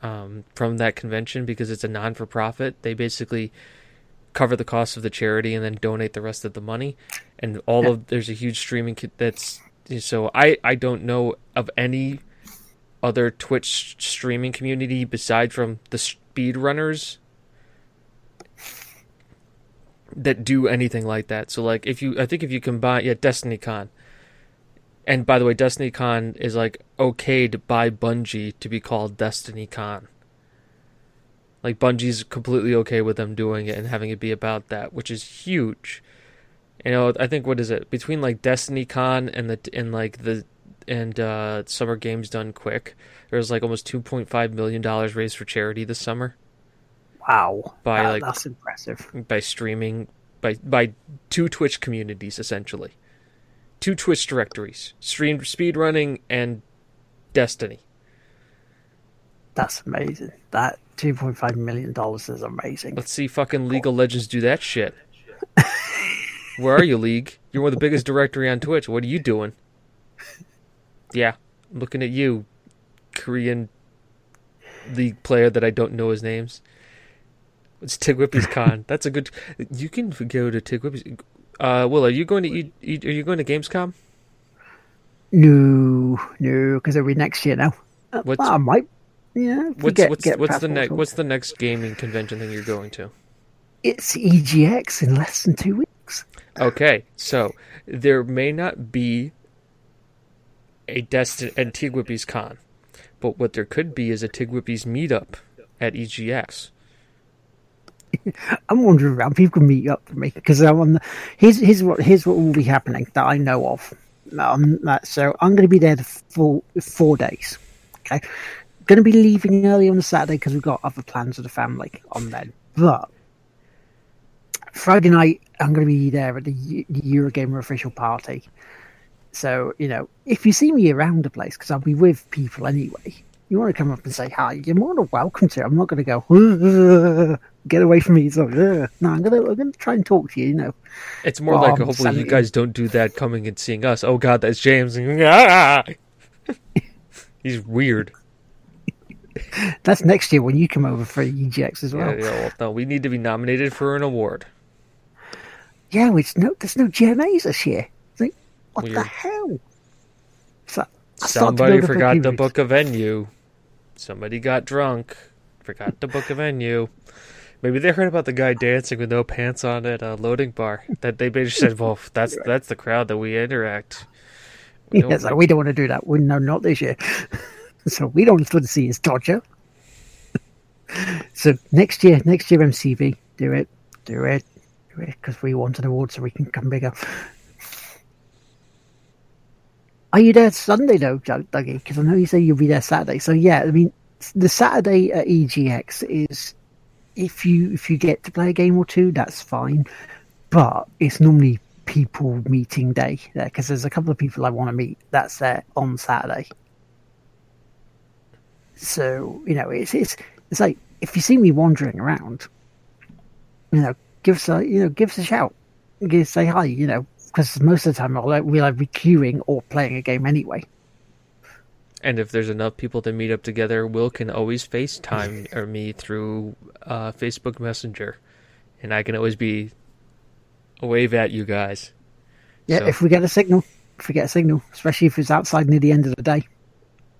um, from that convention because it's a non for profit. They basically cover the cost of the charity and then donate the rest of the money. And all of there's a huge streaming that's so I I don't know of any other Twitch streaming community beside from the speedrunners that do anything like that. So like if you I think if you combine yeah Destiny Con and by the way, Destiny Con is like okayed by Bungie to be called Destiny Con. Like Bungie's completely okay with them doing it and having it be about that, which is huge. You know, I think what is it between like Destiny Con and the and like the and uh, Summer Games Done Quick? There was like almost two point five million dollars raised for charity this summer. Wow, by that, like that's impressive. By streaming, by by two Twitch communities essentially two Twitch directories: streamed speedrunning and Destiny. That's amazing. That two point five million dollars is amazing. Let's see fucking League of Legends do that shit. Where are you, League? You're one of the biggest directory on Twitch. What are you doing? Yeah, I'm looking at you, Korean League player that I don't know his names. It's Tigwhippy's Con. That's a good. You can go to Tigwhippy's. Uh, Will, are you going to eat, eat, Are you going to Gamescom? No, no, because it'll be next year now. What's, I might. Yeah. What's get, what's, get what's the next What's the next gaming convention thing you're going to? It's EGX in less than two weeks. Okay, so there may not be a Destin and Con, but what there could be is a Tigwhippy's meetup at EGX. I'm wandering around. People can meet up for me because I'm on the. Here's here's what here's what will be happening that I know of. Um, so I'm going to be there for four days. Okay, going to be leaving early on the Saturday because we've got other plans with the family on then. But Friday night I'm going to be there at the, the Eurogamer official party. So you know, if you see me around the place, because I'll be with people anyway, you want to come up and say hi, you're more than welcome to. I'm not going to go get away from me. So no, I'm gonna I'm gonna try and talk to you. You know, It's more like I'm hopefully you guys don't do that coming and seeing us. Oh God, that's James. He's weird. that's next year when you come over for EGX as well. yeah, well, no, we need to be nominated for an award. Yeah, which no, there's no GMAs this year. Like, what the hell? So, Somebody build up a forgot to book a venue. Somebody got drunk. Forgot to book a venue. Maybe they heard about the guy dancing with no pants on at a loading bar. That they basically said, "Well, that's that's the crowd that we interact." We Yeah, don't- so we don't want to do that. We no, not this year. so we don't want to see his Dodger. so next year, next year MCV, do it, do it, do it, because we want an award so we can come bigger. Are you there Sunday though, Doug- Dougie? Because I know you say you'll be there Saturday. So yeah, I mean, the Saturday at EGX is if you if you get to play a game or two, that's fine. But it's normally people meeting day there because there's a couple of people I want to meet. That's there on Saturday. So you know, it's it's it's like if you see me wandering around, you know, give us a you know give us a shout, give say hi, you know, because most of the time I'll like, we'll be queuing or playing a game anyway. And if there's enough people to meet up together, Will can always FaceTime or me through uh, Facebook Messenger, and I can always be a wave at you guys. Yeah, So- if we get a signal, if we get a signal, especially if it's outside near the end of the day.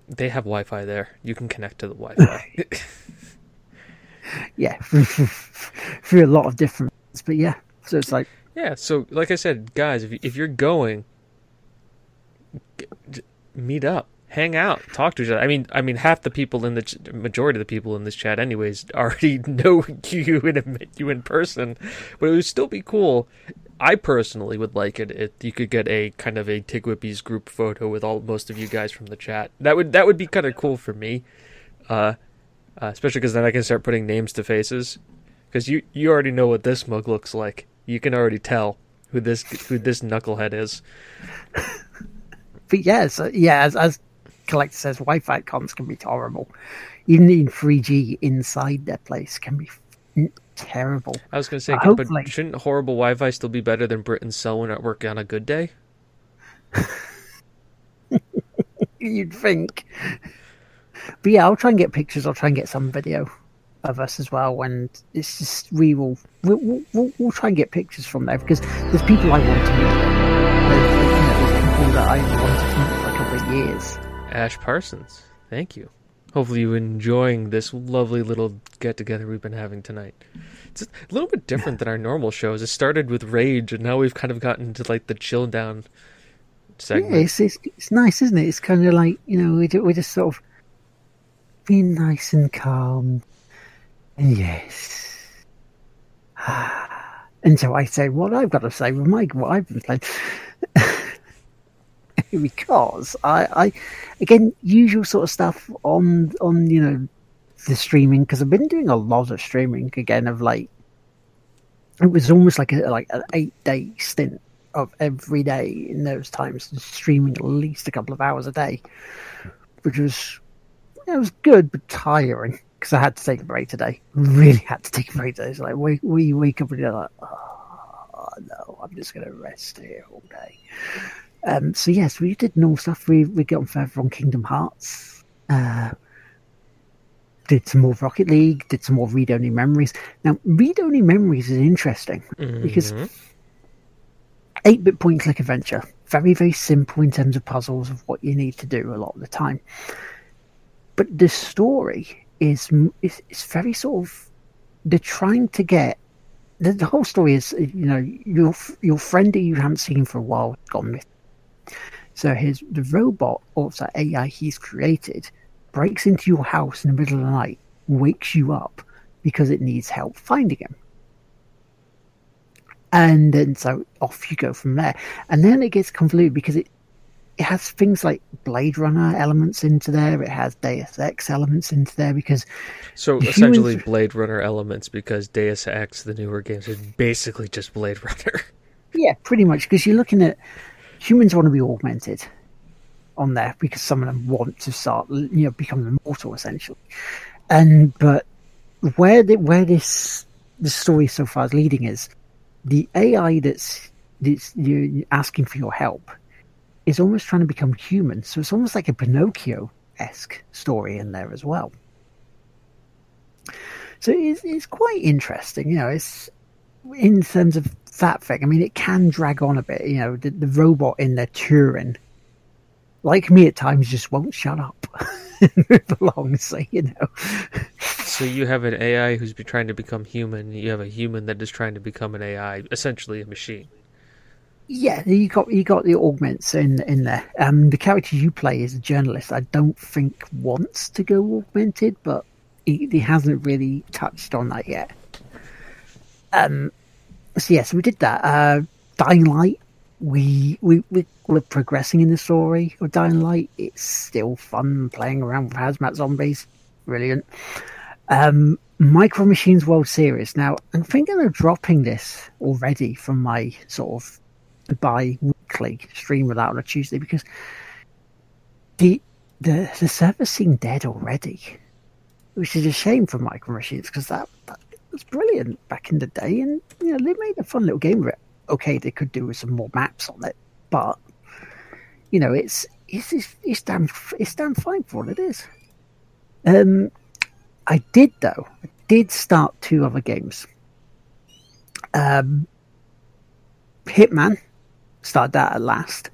They have Wi-Fi there. You can connect to the Wi-Fi. Yeah, through a lot of different. But yeah, so it's like yeah. So, like I said, guys, if if you're going, meet up, hang out, talk to each other. I mean, I mean, half the people in the ch- majority of the people in this chat, anyways, already know you and have met you in person. But it would still be cool. I personally would like it if you could get a kind of a Tigwhippies group photo with all most of you guys from the chat. That would that would be kind of cool for me, uh, uh, especially because then I can start putting names to faces. Because you you already know what this mug looks like. You can already tell who this who this knucklehead is. but yeah, so yeah, as, as Collector says, Wi-Fi comms can be horrible. Even in 3G inside their place can be terrible. I was going to say, Uh, but shouldn't horrible Wi-Fi still be better than Britain's cell network on a good day? You'd think. But yeah, I'll try and get pictures. I'll try and get some video of us as well. And it's just we will we'll, we'll, we'll, we'll try and get pictures from there because there's people I want to meet. There's, you know, there's people that I wanted to meet for a couple of years. Ash Parsons, thank you. Hopefully, you're enjoying this lovely little get together we've been having tonight. It's a little bit different than our normal shows. It started with rage, and now we've kind of gotten to like the chill down segment. Yeah, it's, it's it's nice, isn't it? It's kind of like you know we we're just sort of being nice and calm, and yes. And so I say what I've got to say with Mike, what I've been playing. because I, I, again, usual sort of stuff on on you know the streaming because I've been doing a lot of streaming again of late. it was almost like a like an eight day stint of every day in those times streaming at least a couple of hours a day, which was it was good but tiring because I had to take a break today. Really had to take a break today. It's like we we wake up and you're like, oh no, I'm just gonna rest here all day. Um, so yes, we did normal stuff. We we got on further on Kingdom Hearts. Uh, did some more Rocket League. Did some more read only memories. Now read only memories is interesting because Mhm. 8 bit point click adventure. Very, very simple in terms of puzzles of what you need to do a lot of the time. But the story is, is, is very sort of. They're trying to get. The, the whole story is, you know, your your friend that you haven't seen for a while gone. So his the robot or the AI he's created breaks into your house in the middle of the night, wakes you up because it needs help finding him and then so off you go from there. And then it gets convoluted because it it has things like Blade Runner elements into there. It has Deus Ex elements into there because So essentially, Blade Runner elements because Deus Ex, the newer games, is basically just Blade Runner. yeah, pretty much because you're looking at humans want to be augmented on there because some of them want to start, you know, become immortal essentially. And but where the, where this the story so far is leading is the AI that's that's you asking for your help is almost trying to become human. So it's almost like a Pinocchio esque story in there as well. So it's, it's quite interesting. You know, it's in terms of that thing. I mean, it can drag on a bit. You know, the, the robot in there, Turing, like me at times, just won't shut up move along. So you know. So you have an AI who's be trying to become human. You have a human that is trying to become an AI, essentially a machine. Yeah, you got you got the augments in in there. Um, the character you play is a journalist. I don't think wants to go augmented, but he, he hasn't really touched on that yet. Um, so yeah, so we did that. Uh, Dying Light, we we we we're progressing in the story of Dying Light. It's still fun playing around with hazmat zombies. Brilliant. Um, Micro Machines World Series. Now, I'm thinking of dropping this already from my sort of bi-weekly stream without on a Tuesday because the the the server seemed dead already, which is a shame for Micro Machines because that, that was brilliant back in the day, and you know they made a fun little game of it. Okay, they could do with some more maps on it, but you know it's it's it's, it's damn it's damn fine for what it is. Um, I did though. I did start two other games. Um, Hitman started that at last,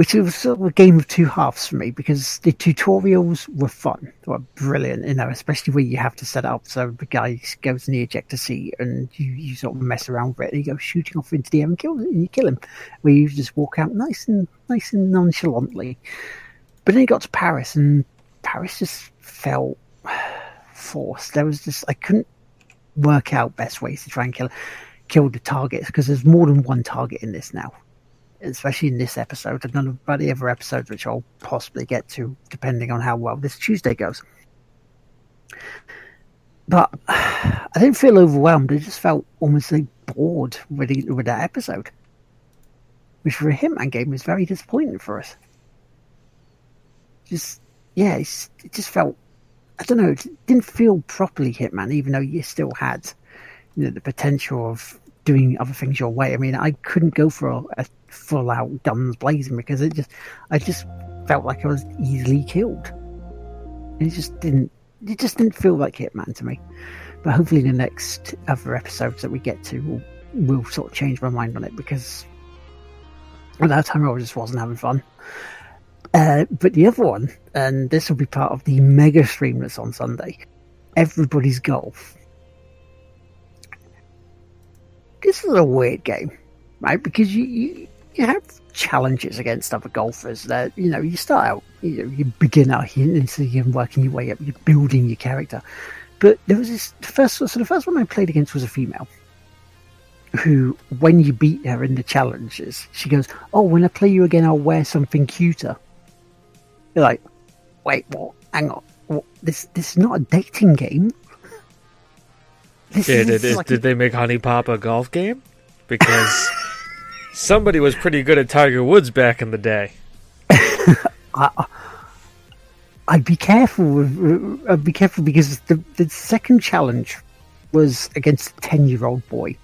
which was sort of a game of two halves for me because the tutorials were fun, they were brilliant, you know, especially where you have to set up so the guy goes in the ejector seat and you, you sort of mess around with it and you go shooting off into the air and, kill, and you kill him, where you just walk out nice and nice and nonchalantly. But then he got to Paris and Paris just felt forced. There was just I couldn't work out best ways to try and kill kill the targets because there's more than one target in this now, especially in this episode and none of the other episodes, which I'll possibly get to depending on how well this Tuesday goes. But I didn't feel overwhelmed. I just felt almost like bored with, the, with that episode, which for a Hitman game was very disappointing for us. Just yeah, it just felt I don't know, it didn't feel properly Hitman, even though you still had you know, the potential of doing other things your way. I mean, I couldn't go for a, a full out guns blazing because it just, I just felt like I was easily killed. It just didn't, it just didn't feel like Hitman to me. But hopefully, the next other episodes that we get to will will sort of change my mind on it because at that time I just wasn't having fun. Uh, but the other one, and this will be part of the mega stream that's on Sunday, Everybody's Golf. This is a weird game, right? Because you, you, you have challenges against other golfers that, you know, you start out, you know, you're beginner, you, so you're working your way up, you're building your character. But there was this first, so the first one I played against was a female who, when you beat her in the challenges, she goes, Oh, when I play you again, I'll wear something cuter. You're like, wait, what? Hang on. What? This this is not a dating game. This did is, like did a... they make HuniePop a golf game? Because somebody was pretty good at Tiger Woods back in the day. I, I'd be careful. I'd be careful because the the second challenge was against a ten year old boy.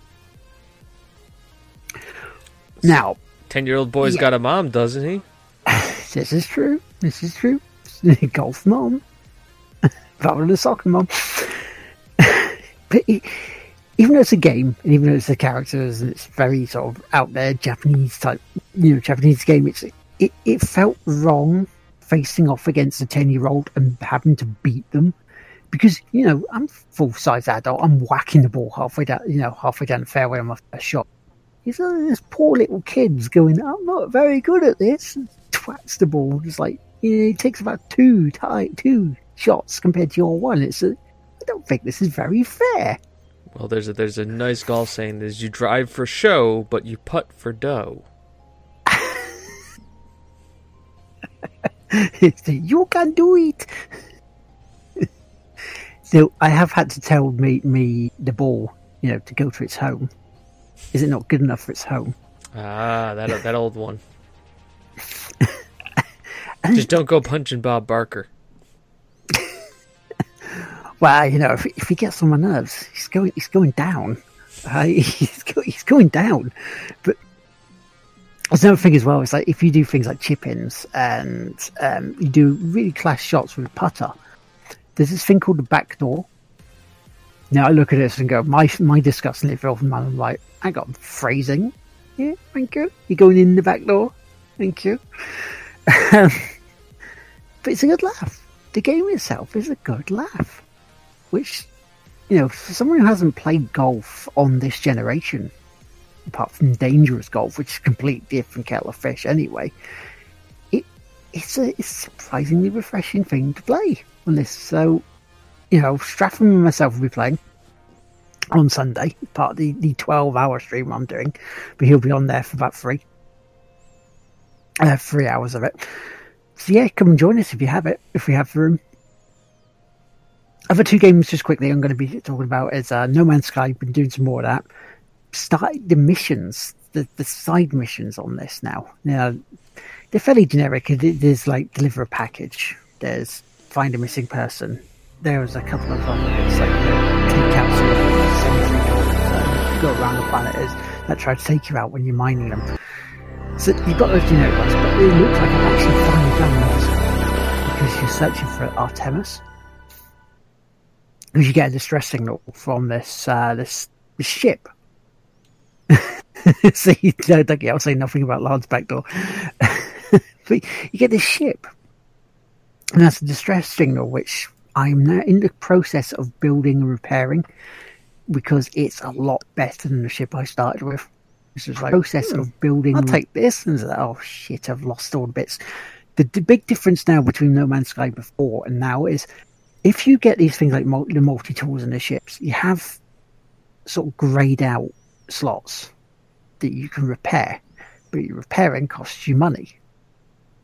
Now, ten year old boy's yeah. got a mom, doesn't he? this is true. This is true. Golf mom. Rather than soccer mom. but it, even though it's a game, and even though it's the characters, and it's very sort of out there Japanese type, you know, Japanese game, it's it, it felt wrong facing off against a 10 year old and having to beat them because you know I'm full size adult. I'm whacking the ball halfway down, you know, halfway down the fairway on my first shot. These are this poor little kids going, "I'm not very good at this." Twats the ball, just like it takes about two tight two shots compared to your one. It's a, I don't think this is very fair. Well, there's a there's a nice golf saying is you drive for show, but you putt for dough. you can do it. so I have had to tell me me the ball, you know, to go to its home. Is it not good enough for its home? Ah, that that old one. Just don't go punching Bob Barker. Well, you know, if, if he gets on my nerves, he's going he's going down. Uh, he's, go, he's going down. But there's another thing as well. It's like if you do things like chip ins and um, you do really class shots with a putter, there's this thing called the back door. Now I look at this and go, my my disgusting little man. I'm like, I got phrasing. Yeah, thank you. You're going in the back door. Thank you. Um, but it's a good laugh. The game itself is a good laugh, which you know, for someone who hasn't played golf on this generation, apart from dangerous golf, which is a completely different kettle of fish anyway, it it's a, it's surprisingly refreshing thing to play on this. So, you know, Stratham and myself will be playing on Sunday, part of the, the 12 hour stream I'm doing, but he'll be on there for about three. Uh, three hours of it. So yeah, come and join us if you have it, if we have room. Other two games, just quickly, I'm going to be talking about is uh, No Man's Sky. I've been doing some more of that. Started the missions, the the side missions on this now. Now they're fairly generic. There's like deliver a package. There's find a missing person. There's a couple of um, other bits like uh, take out some sentry um, go around the planet is that try to take you out when you're mining them. So you've got those generic ones, but it looks like I've actually finally done because you're searching for Artemis you get a distress signal from this uh, this, this ship. See, don't, don't, I'll say nothing about Lance Backdoor. but you get this ship, and that's a distress signal, which I'm now in the process of building and repairing because it's a lot better than the ship I started with. This is like process of hmm, building. I'll take this and like, oh shit, I've lost all the bits. The, the big difference now between No Man's Sky before and now is if you get these things like multi, the multi tools and the ships, you have sort of grayed out slots that you can repair, but your repairing costs you money,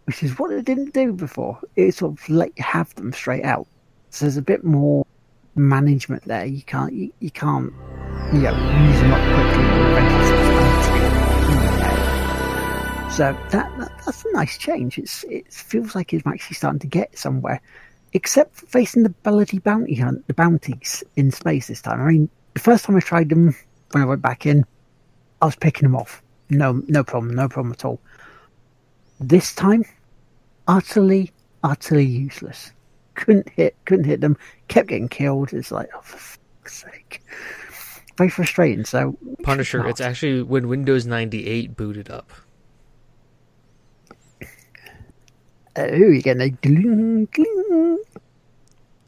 which is what it didn't do before. It sort of let you have them straight out. So there's a bit more management there. You can't you, you can't you know use them up quickly So that, that, that's a nice change. It's it feels like it's actually starting to get somewhere except for facing the bloody bounty hunt, the bounties in space this time. I mean, the first time I tried them when I went back in, I was picking them off. No, no problem, no problem at all. This time, utterly, utterly useless. Couldn't hit, couldn't hit them. Kept getting killed. It's like, oh, for fuck's sake. Very frustrating. So, Punisher, it's actually when Windows 98 booted up. Oh, you're getting a gling, gling.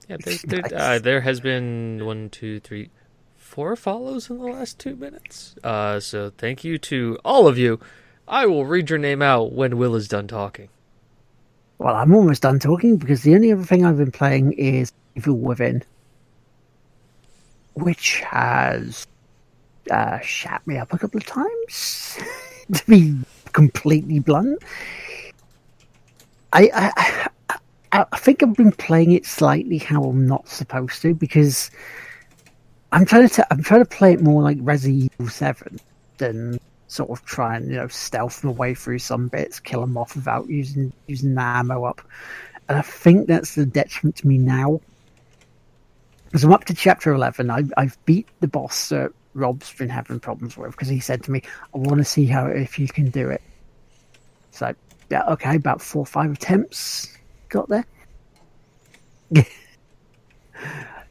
Yeah, there, there, nice. uh, there has been one, two, three, four follows in the last two minutes. Uh, so thank you to all of you. I will read your name out when Will is done talking. Well, I'm almost done talking because the only other thing I've been playing is Evil Within, which has uh, shat me up a couple of times, to be completely blunt. I, I, I think I've been playing it slightly how I'm not supposed to because I'm trying to I'm trying to play it more like Resident Evil Seven than sort of try and you know stealth my way through some bits, kill them off without using using the ammo up. And I think that's the detriment to me now. Because I'm up to chapter eleven, I, I've beat the boss that Rob's been having problems with because he said to me, "I want to see how if you can do it." So yeah, okay, about four or five attempts got there.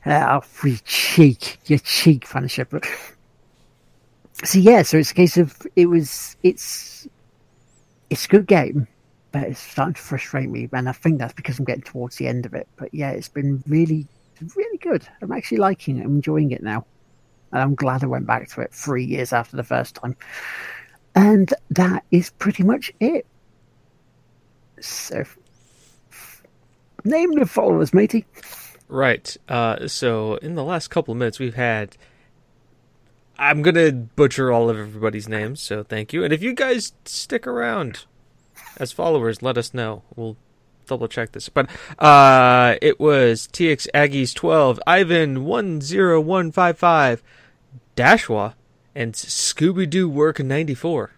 oh, you cheek, your cheek, Punisher. But so yeah, so it's a case of it was it's it's a good game, but it's starting to frustrate me, and I think that's because I'm getting towards the end of it. But yeah, it's been really, really good. I'm actually liking it. I'm enjoying it now, and I'm glad I went back to it three years after the first time. And that is pretty much it. So, name the followers, matey. Right. Uh, so, in the last couple of minutes, we've had. I'm going to butcher all of everybody's names, so thank you. And if you guys stick around as followers, let us know. We'll double check this. But uh, it was TX Aggies 12, Ivan 10155, Dashwa, and Scooby Doo Work 94.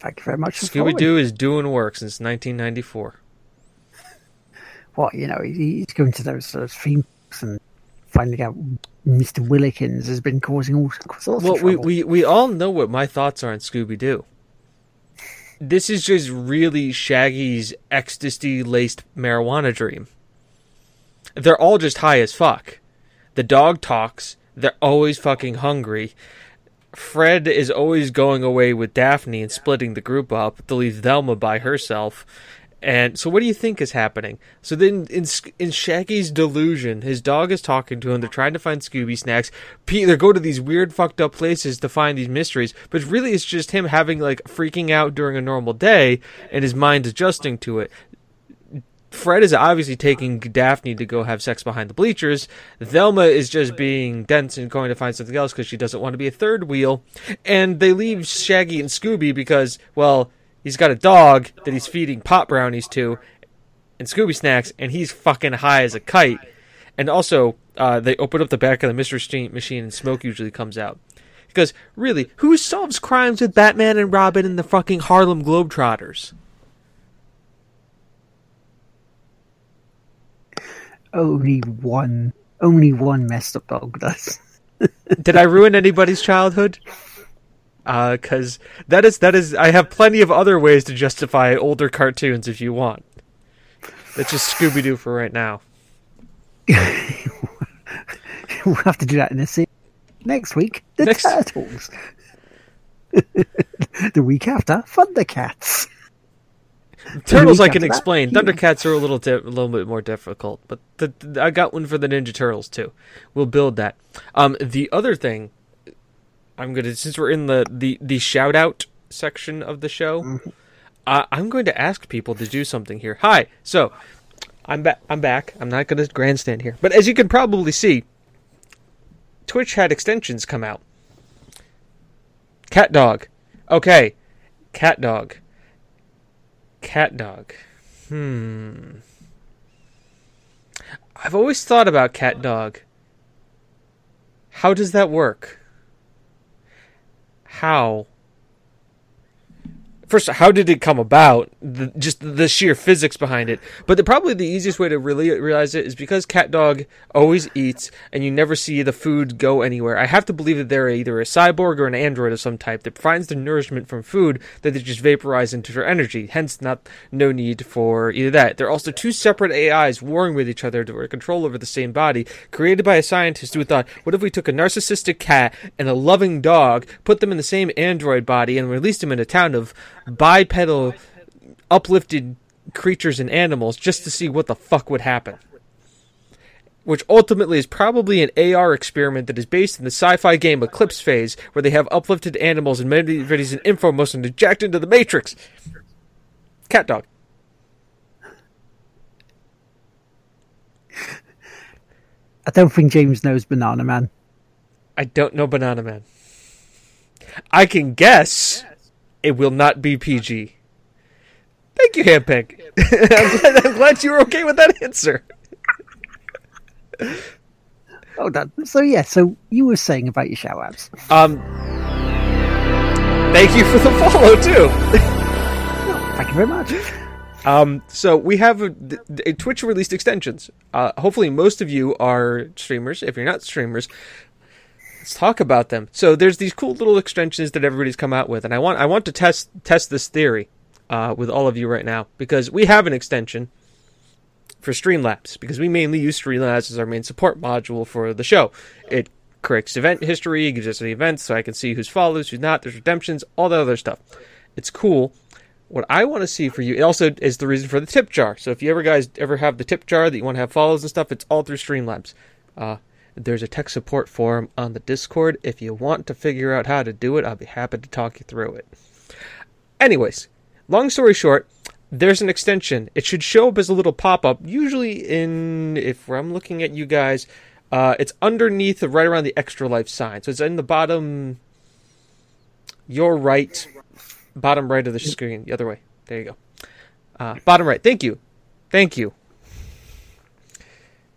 Thank you very much. Scooby Doo is doing work since 1994. What you know, he's going to those, theme parks and finding out Mr. Willikins has been causing all sorts Well, of we, trouble. we we all know what my thoughts are on Scooby Doo. This is just really Shaggy's ecstasy laced marijuana dream. They're all just high as fuck. The dog talks. They're always fucking hungry. Fred is always going away with Daphne and splitting the group up to leave Velma by herself. And so, what do you think is happening? So then, in in Shaggy's delusion, his dog is talking to him. They're trying to find Scooby snacks. P- they go to these weird, fucked up places to find these mysteries. But really, it's just him having like freaking out during a normal day, and his mind adjusting to it. Fred is obviously taking Daphne to go have sex behind the bleachers. Thelma is just being dense and going to find something else because she doesn't want to be a third wheel. And they leave Shaggy and Scooby because, well, he's got a dog that he's feeding pot brownies to and Scooby snacks, and he's fucking high as a kite. And also, uh, they open up the back of the Mystery machine, and smoke usually comes out. Because really, who solves crimes with Batman and Robin and the fucking Harlem Globetrotters? Only one, only one messed up dog does. Did I ruin anybody's childhood? Uh, because that is that is. I have plenty of other ways to justify older cartoons if you want. That's just Scooby Doo for right now. we'll have to do that in a scene next week. The Next- Turtles. the week after, Thundercats. Turtles I can explain. Thundercats are a little di- a little bit more difficult, but the, the- I got one for the Ninja Turtles too. We'll build that. Um, the other thing, I'm gonna since we're in the the the shout out section of the show, Mm-hmm. uh, I'm going to ask people to do something here. Hi, so I'm back. I'm back. I'm not going to grandstand here, but as you can probably see, Twitch had extensions come out. Cat dog. Okay. Cat dog. Cat dog. Hmm. I've always thought about cat dog. How does that work? How? First, how did it come about? The, just the sheer physics behind it. But the, probably the easiest way to really realize it is because cat dog always eats, and you never see the food go anywhere. I have to believe that they're either a cyborg or an android of some type that finds their nourishment from food that they just vaporize into their energy. Hence, not no need for either that. They're also two separate AIs warring with each other to control over the same body, created by a scientist who thought, what if we took a narcissistic cat and a loving dog, put them in the same android body, and released them in a town of bipedal, uplifted creatures and animals just to see what the fuck would happen. Which ultimately is probably an AR experiment that is based in the sci-fi game Eclipse Phase, where they have uplifted animals and medivires and infomos and eject into the Matrix. Cat dog. I don't think James knows Banana Man. I don't know Banana Man. I can guess it will not be PG. Thank you, Handpick. I'm, glad, I'm glad you were okay with that answer. Oh, that, so yeah. So you were saying about your shout outs. Um, thank you for the follow too. Thank you very much. Um, so we have a, a Twitch released extensions. Uh, hopefully, most of you are streamers. If you're not streamers, let's talk about them. So there's these cool little extensions that everybody's come out with, and I want I want to test test this theory uh, with all of you right now because we have an extension for Streamlabs because we mainly use Streamlabs as our main support module for the show. It corrects event history, gives us the events so I can see who's follows, who's not. There's redemptions, all that other stuff. It's cool. What I want to see for you, it also is the reason for the tip jar. So if you ever guys ever have the tip jar that you want to have follows and stuff, it's all through Streamlabs. Uh, there's a tech support forum on the Discord. If you want to figure out how to do it, I'll be happy to talk you through it. Anyways, long story short, there's an extension. It should show up as a little pop up, usually in, if I'm looking at you guys, uh, it's underneath, right around the extra life sign. So it's in the bottom, your right, bottom right of the screen, the other way. There you go. Uh, bottom right. Thank you. Thank you.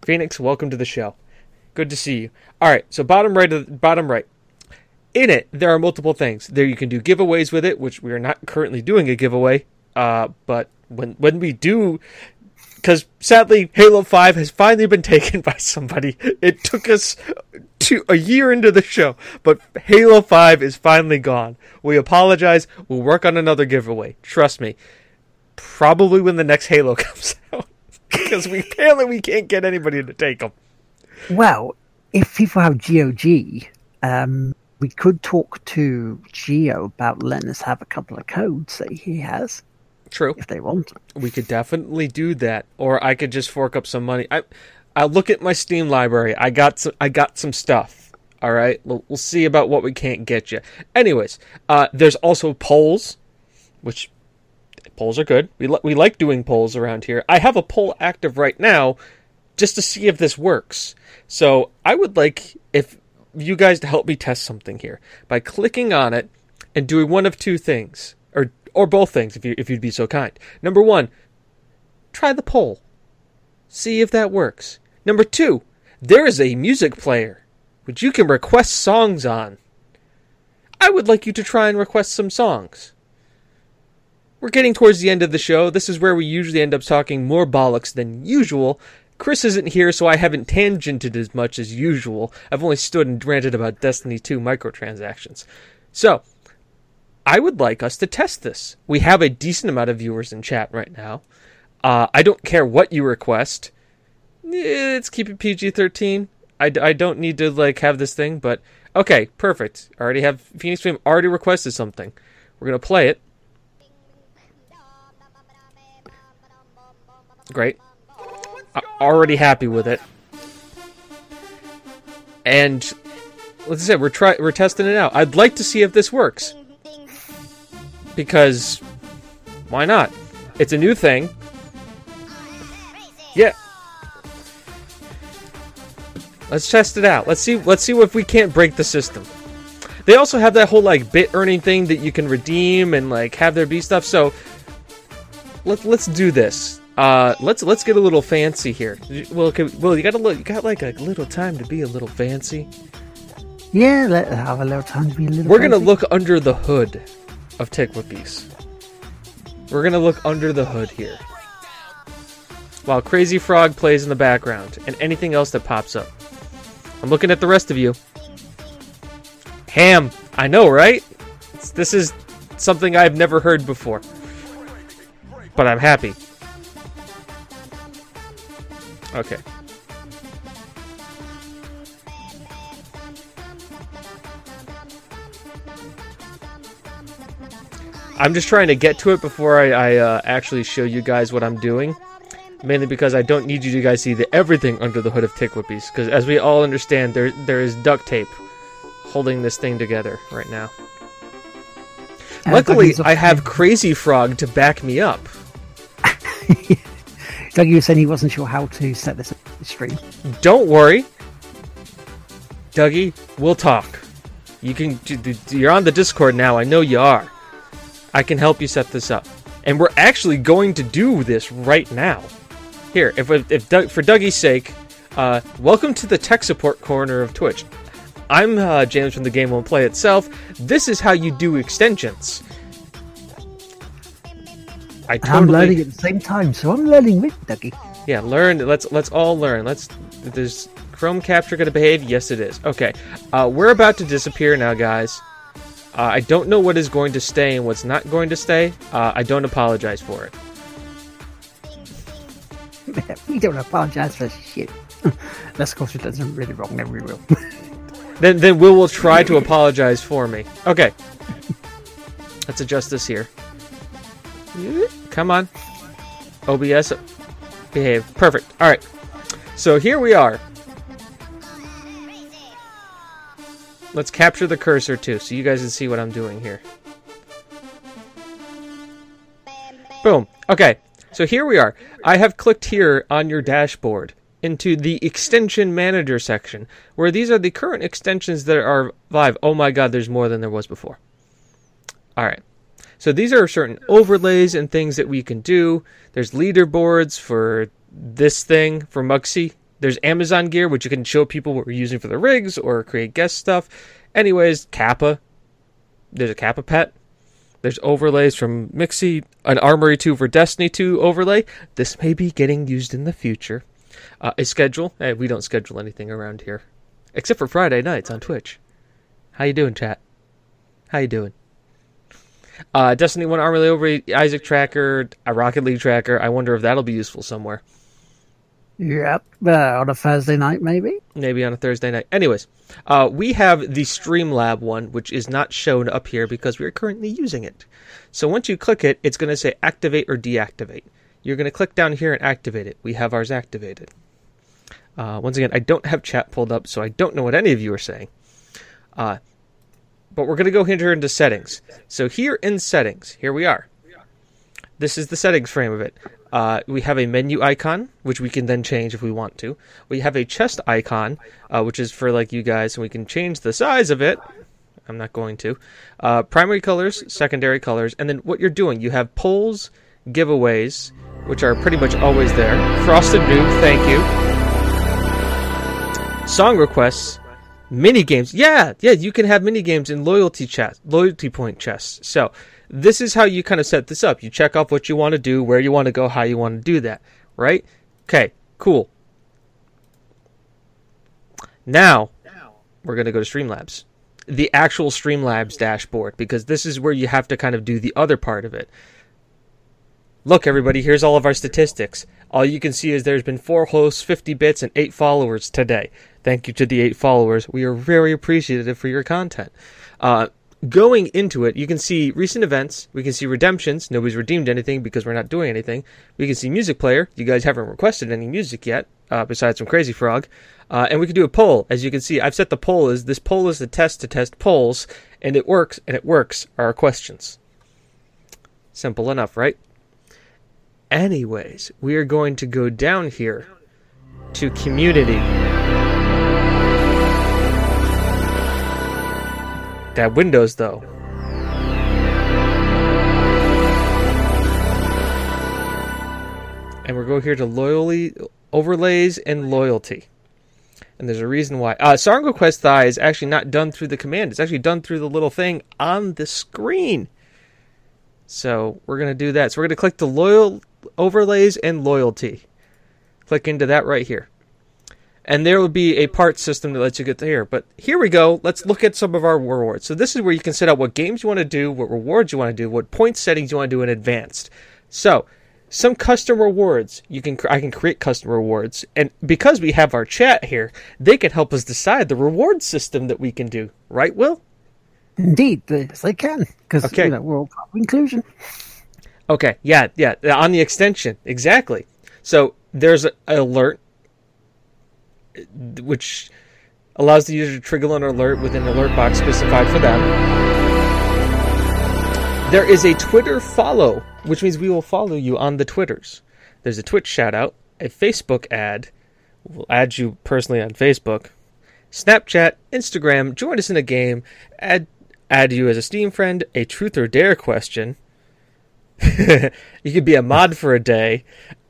Phoenix, welcome to the show. Good to see you. All right, so bottom right of bottom right. in it, there are multiple things. There you can do giveaways with it, which we are not currently doing a giveaway. Uh, but when when we do, because sadly, Halo Five has finally been taken by somebody. It took us to a year into the show, but Halo Five is finally gone. We apologize. We'll work on another giveaway. Trust me. Probably when the next Halo comes out, because we apparently we can't get anybody to take them. Well, if people have GOG, um, we could talk to Geo about letting us have a couple of codes that he has True. if they want. We could definitely do that, or I could just fork up some money. I, I'll look at my Steam library. I got some. I got some stuff. All right, we'll, we'll see about what we can't get you. Anyways, uh, there's also polls, which polls are good. We li- we like doing polls around here. I have a poll active right now, just to see if this works. So I would like if you guys to help me test something here by clicking on it and doing one of two things, or or both things, if you if you'd be so kind. Number one, try the poll, see if that works. Number two, there is a music player which you can request songs on. I would like you to try and request some songs. We're getting towards the end of the show. This is where we usually end up talking more bollocks than usual. Chris isn't here, so I haven't tangented as much as usual. I've only stood and ranted about Destiny 2 microtransactions. So, I would like us to test this. We have a decent amount of viewers in chat right now. Uh, I don't care what you request. Eh, Let's keep it PG 13. I, I don't need to like have this thing, but okay, perfect. I already have Phoenix Flame already requested something. We're gonna play it. Great. I'm already happy with it. And let's say we're try we're testing it out. I'd like to see if this works because why not? It's a new thing. Yeah. Let's test it out. Let's see let's see if we can't break the system. They also have that whole like bit earning thing that you can redeem and like have there be stuff. So let's let's do this. Uh, let's let's get a little fancy here. Well, okay, well, you got a little, you got like a little time to be a little fancy. Yeah, let have a little time to be a little. We're gonna look under the hood of Tickwapies. We're gonna look under the hood here. While Crazy Frog plays in the background, and anything else that pops up. I'm looking at the rest of you. Ham, I know, right? It's- this is something I've never heard before. But I'm happy. Okay. I'm just trying to get to it before I, I uh, actually show you guys what I'm doing. Mainly because I don't need you to guys see the everything under the hood of Tick Whippies. Because as we all understand, there there is duct tape holding this thing together right now. Luckily, I have. Crazy Frog to back me up. Dougie was saying he wasn't sure how to set this stream. Don't worry, Dougie. We'll talk. You can. You're on the Discord now. I know you are. I can help you set this up, and we're actually going to do this right now. Here, if if Doug, for Dougie's sake, uh, welcome to the tech support corner of Twitch. I'm uh, James from the Game Won't Play itself. This is how you do extensions. I totally. I'm learning at the same time, so I'm learning with Dougie. Yeah, learn. Let's let's all learn. Let's. There's Chrome Capture going to behave? Yes, it is. Okay, uh, we're about to disappear now, guys. Uh, I don't know what is going to stay and what's not going to stay. Uh, I don't apologize for it. we don't apologize for shit. Of course, it doesn't really wrong, then we will. Then then Will will try to apologize for me. Okay. Let's adjust this here. Come on. OBS behave. Perfect. All right. So here we are. Let's capture the cursor too so you guys can see what I'm doing here. Boom. Okay. So here we are. I have clicked here on your dashboard into the extension manager section where these are the current extensions that are live. Oh my god, there's more than there was before. All right. So these are certain overlays and things that we can do. There's leaderboards for this thing for Muxy. There's Amazon gear, which you can show people what we're using for the rigs or create guest stuff. Anyways, Kappa. There's a Kappa pet. There's overlays from Muxy, an Armory 2 for Destiny 2 overlay. This may be getting used in the future. Uh, a schedule. Hey, we don't schedule anything around here, except for Friday nights on Twitch. How you doing, chat? How you doing? Uh, Destiny 1 Armory overlay, Isaac tracker, a Rocket League tracker. I wonder if that'll be useful somewhere. Yep, uh, on a Thursday night, maybe. Maybe on a Thursday night. Anyways, uh, we have the Streamlab one, which is not shown up here because we are currently using it. So once you click it, it's going to say activate or deactivate. You're going to click down here and activate it. We have ours activated. Uh, once again, I don't have chat pulled up, so I don't know what any of you are saying. But we're going to go here into settings. So here in settings, here we are. This is the settings frame of it. Uh, we have a menu icon, which we can then change if we want to. We have a chest icon, uh, which is for like you guys, and we can change the size of it. I'm not going to. Uh, primary colors, secondary colors, and then what you're doing, you have polls, giveaways, which are pretty much always there. Frosted Noob, thank you. Song requests, mini games. Yeah, yeah, you can have mini games in loyalty chest, loyalty point chests. So this is how you kind of set this up. You check off what you want to do, where you want to go, how you want to do that, right? Okay, cool. Now, we're going to go to Streamlabs. The actual Streamlabs dashboard, because this is where you have to kind of do the other part of it. Look, everybody, here's all of our statistics. All you can see is there's been four hosts, 50 bits, and eight followers today. Thank you to the eight followers. We are very appreciative for your content. Uh, going into it, you can see recent events. We can see redemptions. Nobody's redeemed anything because we're not doing anything. We can see music player. You guys haven't requested any music yet, uh, besides from Crazy Frog. Uh, and we can do a poll. As you can see, I've set the poll as this poll is the test to test polls, and it works, and it works are our questions. Simple enough, right? Anyways, we are going to go down here to community. That Windows though. And we're going here to loyalty overlays and loyalty. And there's a reason why. Uh, Request Thigh is actually not done through the command. It's actually done through the little thing on the screen. So we're going to do that. So we're going to click the loyal overlays and loyalty. Click into that right here. And there will be a part system that lets you get there. But here we go. Let's look at some of our rewards. So this is where you can set out what games you want to do, what rewards you want to do, what point settings you want to do in advanced. So some custom rewards. You can I can create custom rewards, and because we have our chat here, they can help us decide the reward system that we can do. Right, Will? Indeed, yes, they can because Okay. you know, we're all part of inclusion. Okay, yeah, yeah, on the extension, exactly. So there's an alert, which allows the user to trigger an alert with an alert box specified for them. There is a Twitter follow, which means we will follow you on the Twitters. There's a Twitch shout out, a Facebook ad. We'll add you personally on Facebook. Snapchat, Instagram, join us in a game, add add you as a Steam friend, a truth or dare question. you could be a mod for a day,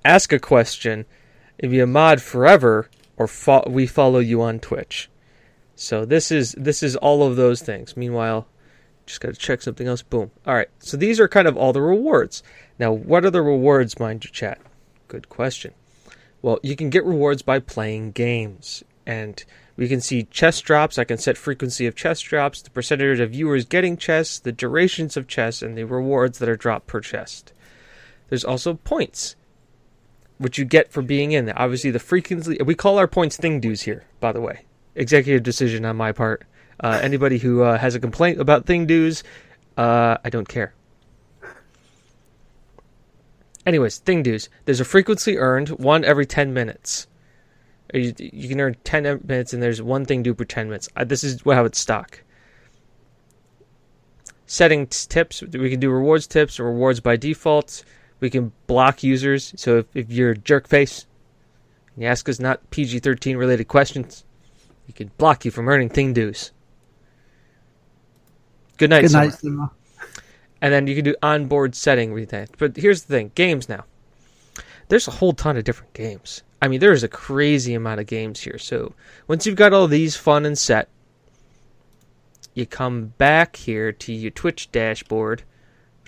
ask a question, and be a mod forever, or fo- we follow you on Twitch. So this is this is all of those things. Meanwhile, just got to check something else. Boom. All right. So these are kind of all the rewards. Now, what are the rewards, mind you, chat? Good question. Well, you can get rewards by playing games, and we can see chest drops. I can set frequency of chest drops, the percentage of viewers getting chests, the durations of chests, and the rewards that are dropped per chest. There's also points, which you get for being in. Obviously, the frequency. We call our points thing dues here, by the way. Executive decision on my part. Uh, anybody who uh, has a complaint about thing dues, uh, I don't care. Anyways, thing dues. There's a frequency earned, one every 10 minutes. You, you can earn 10 minutes, and there's one thing due per 10 minutes. Uh, this is how it's stock. Settings tips. We can do rewards tips rewards by default. We can block users. So if, if you're a jerk face, and you ask us not PG 13 related questions, we can block you from earning thing dues. Good night, Good night, Summer. And then you can do onboard setting with that. But here's the thing games now. There's a whole ton of different games. I mean, there's a crazy amount of games here. So once you've got all these fun and set, you come back here to your Twitch dashboard,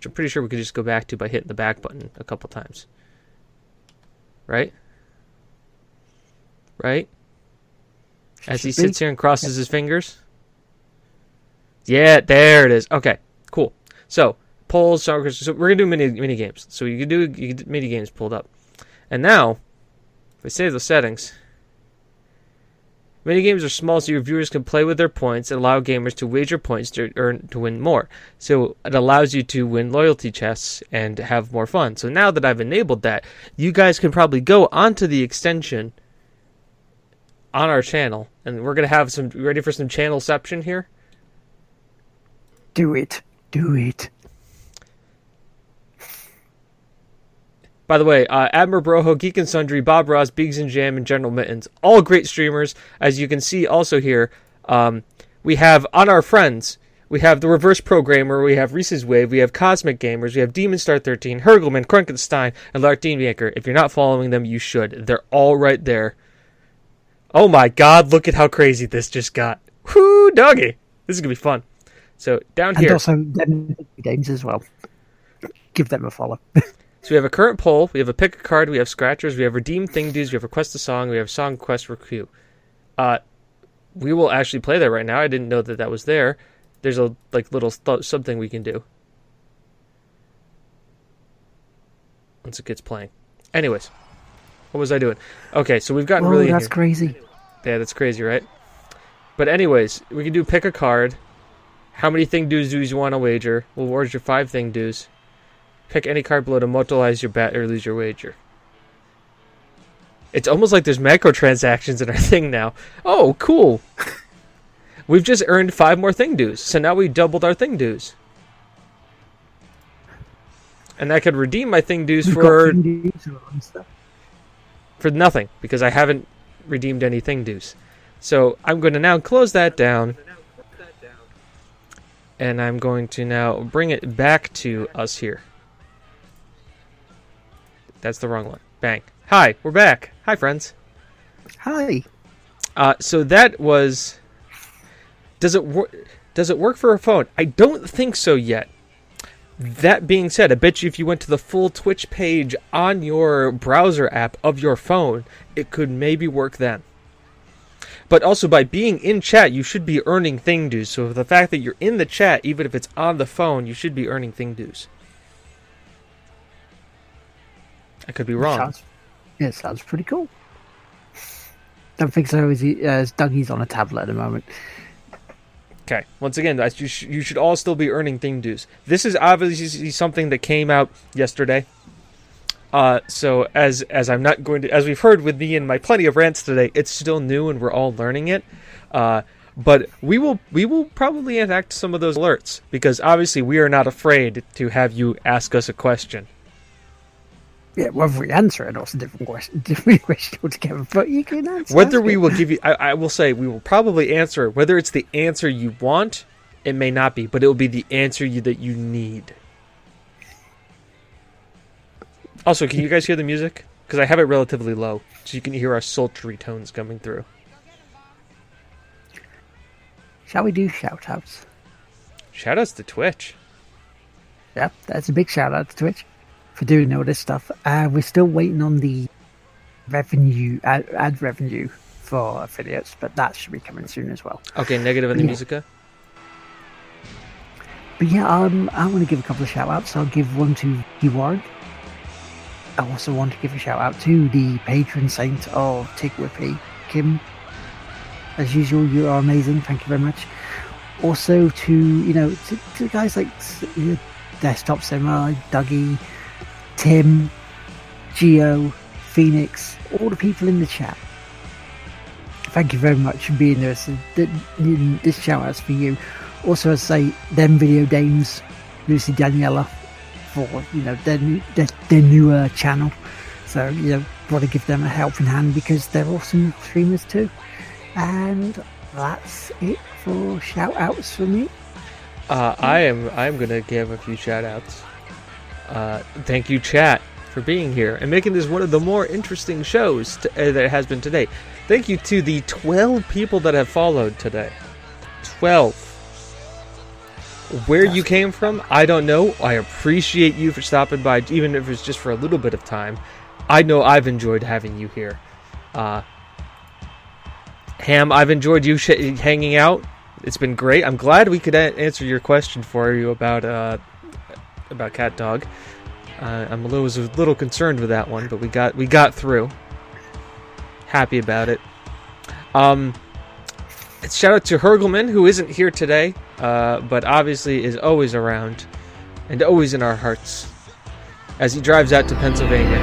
which I'm pretty sure we could just go back to by hitting the back button a couple times. Right? Right? As he sits here and crosses his fingers. Yeah, there it is. Okay, cool. So polls. So we're gonna do mini mini games. So you can do you can mini games pulled up, and now if we save the settings. Mini games are small, so your viewers can play with their points and allow gamers to wager points to earn to win more. So it allows you to win loyalty chests and have more fun. So now that I've enabled that, you guys can probably go onto the extension on our channel, and we're gonna have some ready for some channelception here. Do it. Do it. By the way, uh, AdmiralBahroo, Geek and Sundry, Bob Ross, Biggs and Jam, and General Mittens, all great streamers. As you can see, also here, um, we have on our friends, we have the Reverse Programmer, we have Reese's Wave, we have Cosmic Gamers, we have Demon Star 13, Hurgleman, Krunkenstein, and Lardteamaker. If you're not following them, you should. They're all right there. Oh my God! Look at how crazy this just got. Whoo, doggy! This is gonna be fun. So down And here, also them games as well. Give them a follow. So we have a current poll, we have a pick a card, we have scratchers, we have redeem thing dues, we have request a song, we have song quest for queue. Uh, we will actually play that right now. I didn't know that that was there. There's a like little th- something we can do once it gets playing. Anyways, what was I doing? Okay, so we've gotten oh, really that's crazy. Yeah, that's crazy, right? But anyways, we can do pick a card. How many thing dues do you want to wager? We'll wager five thing dues. Pick any card below to multiply your bet or lose your wager. It's almost like there's microtransactions in our thing now. Oh, cool. We've just earned five more thing dues, so now we doubled our thing dues. And I could redeem my thing dues We've for and stuff. for nothing because I haven't redeemed any thing dues. So I'm going to now close that down. And I'm going to now bring it back to us here. That's the wrong one. Bang. Hi, we're back. Hi, friends. Hi. Uh, so that was. Does it work? Does it work for a phone? I don't think so yet. That being said, I bet you if you went to the full Twitch page on your browser app of your phone, it could maybe work then. But also, by being in chat, you should be earning thing dues. So the fact that you're in the chat, even if it's on the phone, you should be earning thing dues. I could be wrong. Sounds, yeah, it sounds pretty cool. Don't think so. Is he, as Dougie's on a tablet at the moment. Okay. Once again, that's- you, sh- you should all still be earning thing dues. This is obviously something that came out yesterday. Uh, so as as I'm not going to, as we've heard with me and my plenty of rants today, it's still new and we're all learning it. Uh, but we will we will probably enact some of those alerts because obviously we are not afraid to have you ask us a question. Yeah, whether we answer it or it's a different question, different question altogether. But you can answer. Whether we it. will give you, I, I will say, we will probably answer it. Whether it's the answer you want, it may not be, but it will be the answer you that you need. Also, can you guys hear the music? Because I have it relatively low, so you can hear our sultry tones coming through. Shall we do shout outs? Shout Shoutouts to Twitch. Yep, that's a big shout out to Twitch for doing all this stuff. Uh, we're still waiting on the revenue, ad, ad revenue for affiliates, but that should be coming soon as well. Okay, negative in the Yeah. musica. But yeah, um, I want to give a couple of shout outs. I'll give one to Heward. I also want to give a shout out to the patron saint of Tig Whippy, Kim. As usual, you are amazing. Thank you very much. Also to, you know, to, to guys like uh, Desktop Cinema, Dougie, Tim, Geo, Phoenix, all the people in the chat. Thank you very much for being there. So th- th- this shout out's for you. Also, I say them video games, Lucy Daniela, for you know their new, their, their newer channel. So you know, want to give them a helping hand because they're awesome streamers too. And that's it for shout outs for me. Uh, I am I'm gonna give a few shout outs. Uh, thank you, chat, for being here and making this one of the more interesting shows to, uh, that it has been today. Thank you to the 12 people that have followed today. 12. Where you came from, I don't know. I appreciate you for stopping by, even if it's just for a little bit of time. I know I've enjoyed having you here. Uh, Ham, I've enjoyed you sh- hanging out. It's been great. I'm glad we could a- answer your question for you about uh, about Cat Dog. Uh, I'm a little, was a little concerned with that one, but we got we got through. Happy about it. Um, shout out to Hurgleman who isn't here today, uh, but obviously is always around and always in our hearts as he drives out to Pennsylvania.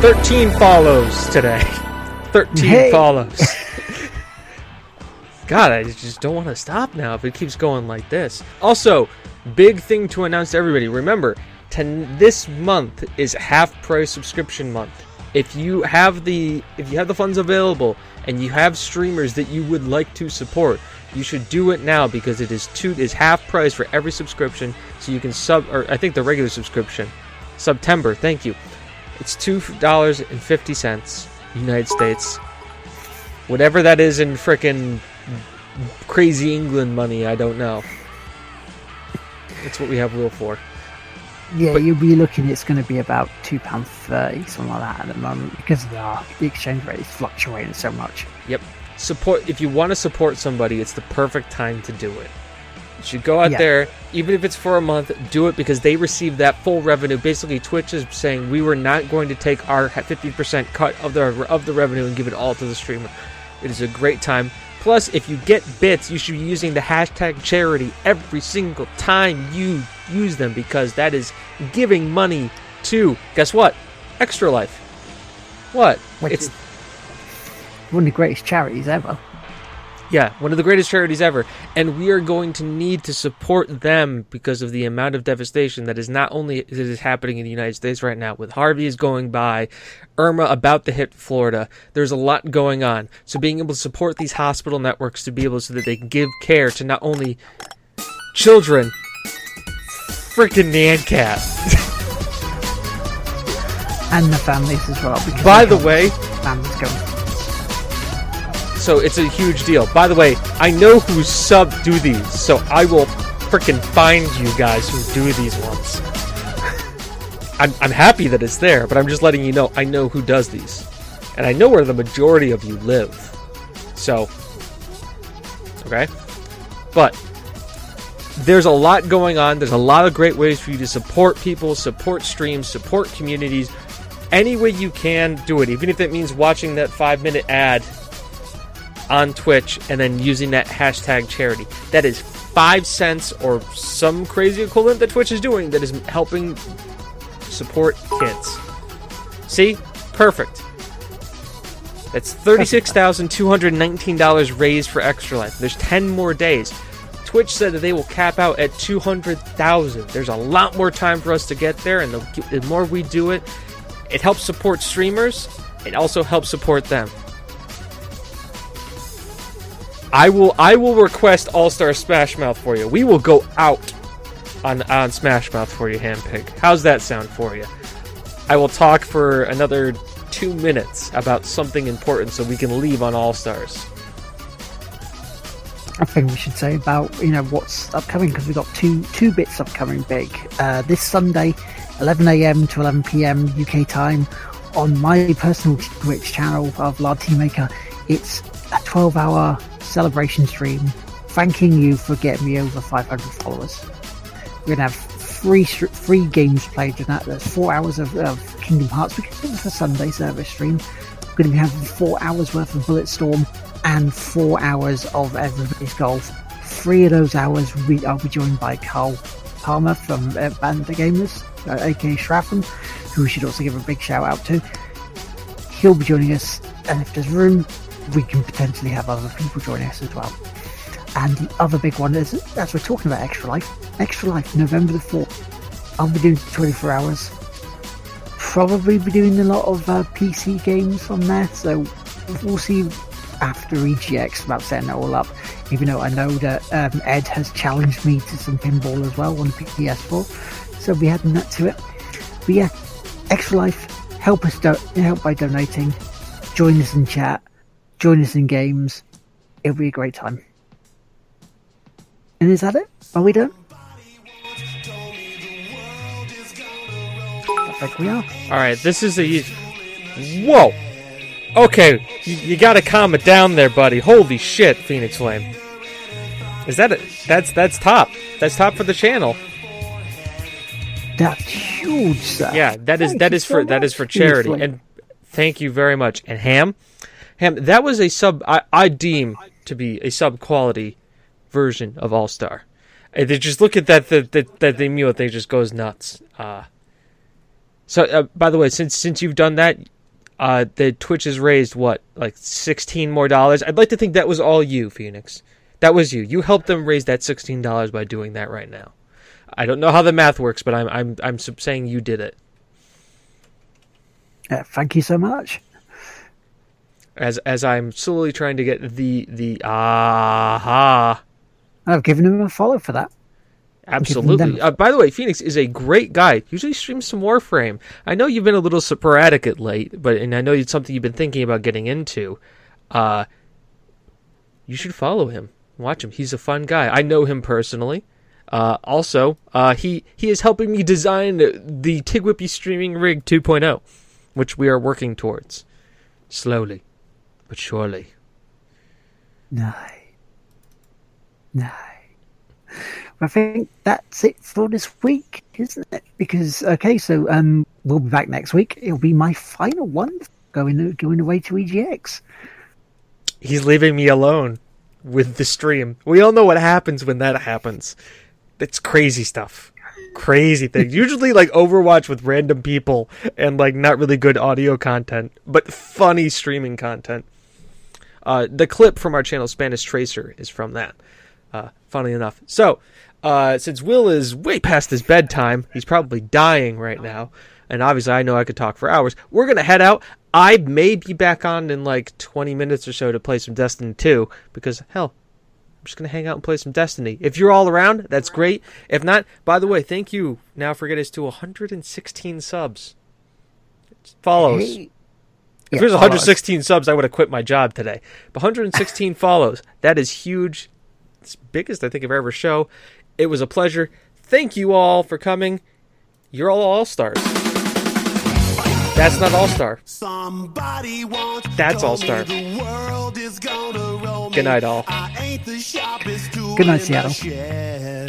Thirteen follows today. Thirteen Hey. follows. God, I just don't want to stop now if it keeps going like this. Also, big thing to announce to everybody. Remember, ten, this month is half price subscription month. If you have the if you have the funds available and you have streamers that you would like to support, you should do it now because it is two is half price for every subscription. So you can sub or I think the regular subscription, September. Thank you. It's two dollars and fifty cents, United States. Whatever that is in frickin' crazy England money, I don't know. That's what we have rule for. Yeah, But- you'll be looking. It's going to be about two pound thirty, something like that, at the moment, because the, the exchange rate is fluctuating so much. Yep. Support if you want to support somebody, it's the perfect time to do it. You should go out Yeah. there, even if it's for a month, do it because they receive that full revenue. Basically, Twitch is saying we were not going to take our 50% cut of the of the revenue and give it all to the streamer. It is a great time. Plus, if you get bits, you should be using the hashtag charity every single time you use them because that is giving money to guess what? Extra Life. What? Which it's one of the greatest charities ever. Yeah, one of the greatest charities ever. And we are going to need to support them because of the amount of devastation that is not only that is happening in the United States right now, with Harvey is going by, Irma about to hit Florida. There's a lot going on. So being able to support these hospital networks to be able so that they can give care to not only children, freaking Nyan Cat. And the families as well. By the way, families go. So it's a huge deal. By the way, I know who sub do these, so I will frickin' find you guys who do these ones. I'm, I'm happy that it's there, but I'm just letting you know I know who does these. And I know where the majority of you live. So, okay? But, there's a lot going on. There's a lot of great ways for you to support people, support streams, support communities. Any way you can, do it. Even if it means watching that five minute ad on Twitch and then using that hashtag charity. That is five cents or some crazy equivalent that Twitch is doing that is helping support kids. See? Perfect. That's $36,219 raised for Extra Life. There's 10 more days. Twitch said that they will cap out at 200,000. There's a lot more time for us to get there, and the, the more we do it, it helps support streamers. It also helps support them. I will I will request All Star Smash Mouth for you. We will go out on on Smash Mouth for you, Handpig. How's that sound for you? I will talk for another two minutes about something important so we can leave on All Stars. I think we should say about you know what's upcoming because we've got two two bits upcoming big. Uh, this Sunday, 11 a.m. to 11 p.m. UK time, on my personal Twitch channel of Lardteamaker, it's a 12-hour celebration stream, thanking you for getting me over 500 followers. We're gonna have three three games played that. There's four hours of, of Kingdom Hearts because it was a Sunday service stream. We're going to be having four hours worth of Bulletstorm and four hours of Everybody's Golf. Three of those hours we I'll be joined by Carl Palmer from uh, the Gamers, uh, aka Shraffam, who we should also give a big shout out to. He'll be joining us, and if there's room, we can potentially have other people join us as well. And the other big one is, as we're talking about Extra Life, Extra Life, November the 4th. I'll be doing 24 hours. Probably be doing a lot of uh, PC games on there, so we'll see after EGX about setting it all up. Even though I know that um, Ed has challenged me to some pinball as well on the PS4, so we'll be adding that to it. But yeah, Extra Life, help us do- help by donating, join us in chat, join us in games. It'll be a great time. And is that it? Are we done? I think we are. All right, this is a. Whoa. Okay, you, you got to calm it down there, buddy. Holy shit, Phoenix Flame. Is that it? That's that's top. That's top for the channel. That's huge, sir. Yeah, that is Thank that you so for that much, is for charity. And thank you very much. And Ham, Ham, that was a sub. I, I deem to be a sub quality version of All Star. They just look at that that that, that they mute. They just goes nuts. Uh, so uh, by the way, since since you've done that, uh, the Twitch has raised what like sixteen more dollars. I'd like to think that was all you, Phoenix. That was you. You helped them raise that sixteen dollars by doing that right now. I don't know how the math works, but I'm I'm I'm saying you did it. Uh, thank you so much. As as I'm slowly trying to get the the aha. I've given him a follow for that. Absolutely. Uh, by the way, Phoenix is a great guy. Usually streams some Warframe. I know you've been a little sporadic at late, but and I know it's something you've been thinking about getting into. Uh, you should follow him. Watch him. He's a fun guy. I know him personally. Uh, also, uh, he he is helping me design the Tigwhippy streaming rig 2.0, which we are working towards, slowly, but surely. No. No. I think that's it for this week, isn't it? Because okay, so um, we'll be back next week. It'll be my final one going going away to EGX. he's leaving me alone with the stream. We all know what happens when that happens. It's crazy stuff. Crazy things. Usually like Overwatch with random people and like not really good audio content, but funny streaming content. Uh, the clip from our channel Spanish Tracer is from that. Uh, funny enough. So, uh, since Will is way past his bedtime, he's probably dying right now, and obviously I know I could talk for hours. We're gonna head out. I may be back on in like 20 minutes or so to play some Destiny 2 because hell, I'm just gonna hang out and play some Destiny. If you're all around, that's great. If not, by the way, thank you. Now forget us to 116 subs. It Follows. Hey. If Yeah, there's follow us. 116 subs, I would have quit my job today. But 116 follows. That is huge. It's biggest I think I've ever show. It was a pleasure. Thank you all for coming. You're all all stars. That's not all star. Somebody once That's All-Star. the world is gonna roll Good night, all. I ain't the sharpest tool Good night, in Seattle.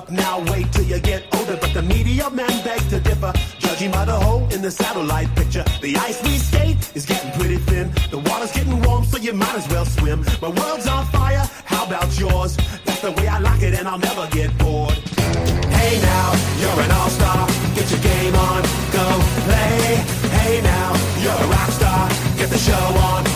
Up now, wait till you get older. But the media men beg to differ, judging by the hole in the satellite picture. The ice we skate is getting pretty thin. The water's getting warm, so you might as well swim. My world's on fire, how about yours? That's the way I like it, and I'll never get bored. Hey now, you're an all-star. Get your game on, go play. Hey now, you're a rock star. Get the show on,